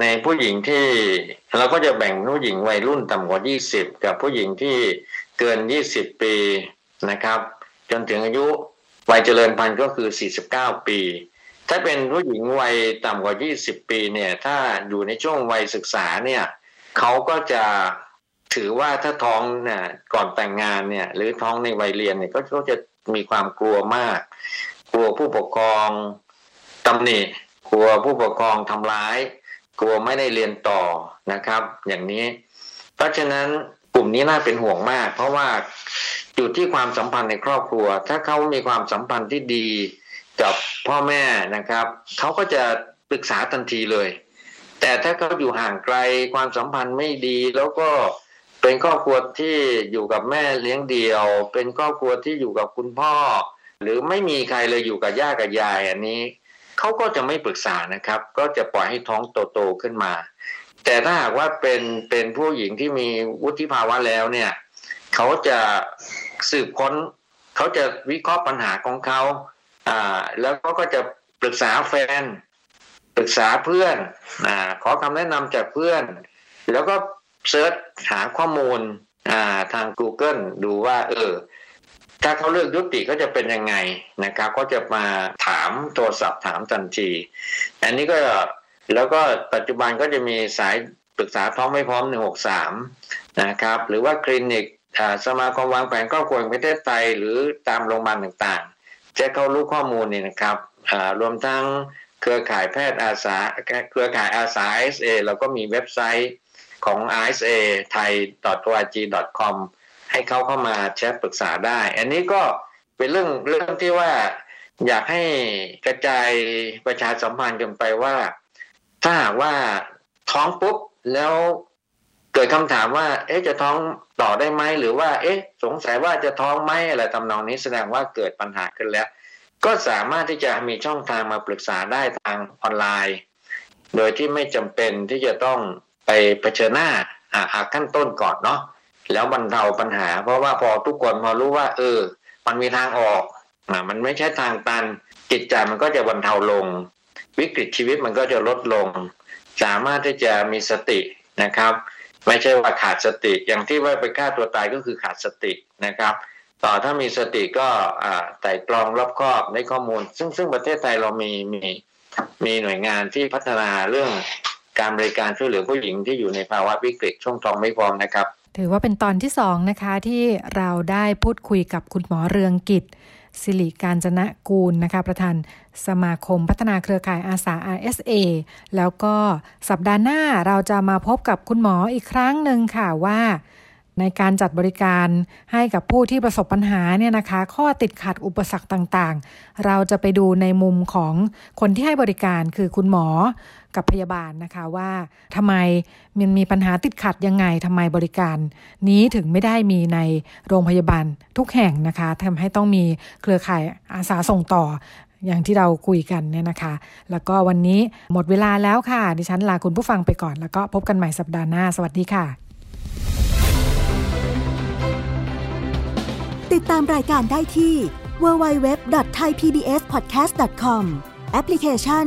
ในผู้หญิงที่เราก็จะแบ่งผู้หญิงวัยรุ่นต่ำกว่า 20 กับผู้หญิงที่ เกิน 20 ปีนะครับ จนถึงอายุวัยเจริญพันธุ์ก็คือ 49 ปี ถ้าเป็นผู้หญิงวัยต่ำกว่า 20 ปีเนี่ยถ้าอยู่ในช่วงวัยศึกษาเนี่ยเขาก็จะถือว่าถ้าท้องเนี่ยก่อนแต่งงานเนี่ยหรือท้องในวัยเรียนเนี่ยก็จะมีความกลัวมาก กลัวผู้ปกครองตำหนิกลัวผู้ปกครองทำร้าย กลัวไม่ได้เรียนต่อนะครับ อย่างนี้ เพราะฉะนั้น ลุ่มนี้น่าเป็นห่วงมาก เพราะว่าอยู่ที่ความสัมพันธ์ในครอบครัว ถ้าเขามีความสัมพันธ์ที่ดีกับพ่อแม่นะครับเขาก็จะปรึกษาทันทีเลย แต่ถ้าเขาอยู่ห่างไกลความสัมพันธ์ไม่ดีแล้วก็เป็นครอบครัวที่อยู่กับแม่เลี้ยงเดียว เป็นครอบครัวที่อยู่กับคุณพ่อ หรือไม่มีใครเลยอยู่กับย่ากับยายอันนี้เขาก็จะไม่ปรึกษานะครับ ก็จะปล่อยให้ท้องโตๆขึ้นมา แต่ถ้าหากว่าเป็นเป็นผู้หญิงที่มีวุฒิภาวะแล้วเนี่ยเขาจะสืบค้นเขาจะวิเคราะห์ปัญหาของเขาอ่าแล้วเขาก็จะปรึกษาแฟน ปรึกษาเพื่อนอ่าขอคำแนะนำจากเพื่อน แล้วก็เซิร์ชหาข้อมูลอ่าทาง Google ดูว่า เออ ถ้าเขาเลือกยุติก็จะเป็นยังไงนะครับ ก็จะมาถามโทรศัพท์ถามทันที อันนี้ก็ แล้วก็ปัจจุบันก็จะมีสายปรึกษาท้องไม่พร้อม 163 นะครับ หรือว่าคลินิกสมาคมวางแผนครอบครัวแห่งประเทศไทยหรือตามโรงพยาบาลต่างๆ จะเข้ารู้ข้อมูลนี่นะครับรวมทั้งเครือข่ายแพทย์อาสาเครือข่ายอาสา ISA เราก็มีเว็บไซต์ของ ISA thai org com ให้เขาเข้ามาแชทปรึกษาได้ อันนี้ก็เป็นเรื่องเรื่องที่ว่าอยากให้กระจายประชาสัมพันธ์กันไปว่า ถ้าหากว่าท้องปุ๊บแล้วเกิดคำถามว่า เอ๊ะจะท้องต่อได้ไหมหรือว่า เอ๊ะ สงสัยว่าจะท้องไหมอะไรทำนองนี้แสดงว่าเกิดปัญหาขึ้นแล้ว ก็สามารถที่จะมีช่องทางมาปรึกษาได้ทางออนไลน์ โดยที่ไม่จำเป็นที่จะต้องไปเผชิญหน้าอาขั้นต้นก่อนเนาะแล้วบรรเทาปัญหา เพราะว่าพอทุกคนพอรู้ว่า เออ มันมีทางออกมันไม่ใช่ทางตันจิตใจมันก็จะบรรเทาลง วิกฤตชีวิตมันก็จะลดลง สามารถที่จะมีสตินะครับ ไม่ใช่ว่าขาดสติ อย่างที่ว่าไปฆ่าตัวตายก็คือขาดสตินะครับ ต่อถ้ามีสติก็ไต่ตรองรอบคอบในข้อมูล ซึ่งซึ่งประเทศไทยเรามีมีมีหน่วยงานที่พัฒนาเรื่องการบริการช่วยเหลือผู้หญิงที่อยู่ในภาวะวิกฤตช่วงท้องไม่พร้อมนะครับ ถือว่าเป็นตอนที่สองนะคะที่เราได้พูดคุยกับคุณหมอเรืองกิจ สิริการจนะกูลนะคะ ประธานสมาคมพัฒนาเครือข่ายอาสา RSA แล้วก็สัปดาห์หน้าเราจะมาพบกับคุณหมออีกครั้งหนึ่งค่ะว่าในการจัดบริการให้กับผู้ที่ประสบปัญหาเนี่ยนะคะ ข้อติดขัดอุปสรรคต่างๆ เราจะไปดูในมุมของคนที่ให้บริการคือคุณหมอ กับพยาบาลนะคะว่าทำไมมันมีปัญหาติดขัดยังไงทำไมบริการ นี้ถึงไม่ได้มีในโรงพยาบาลทุกแห่งนะคะทำให้ต้องมีเครือข่ายอาสาส่งต่ออย่างที่เราคุยกันเนี่ยนะคะ แล้วก็วันนี้หมดเวลาแล้วค่ะ ดิฉันลาคุณผู้ฟังไปก่อน แล้วก็พบกันใหม่สัปดาห์หน้า สวัสดีค่ะ ติดตามรายการได้ที่ www.thaipbspodcast.com แอปพลิเคชัน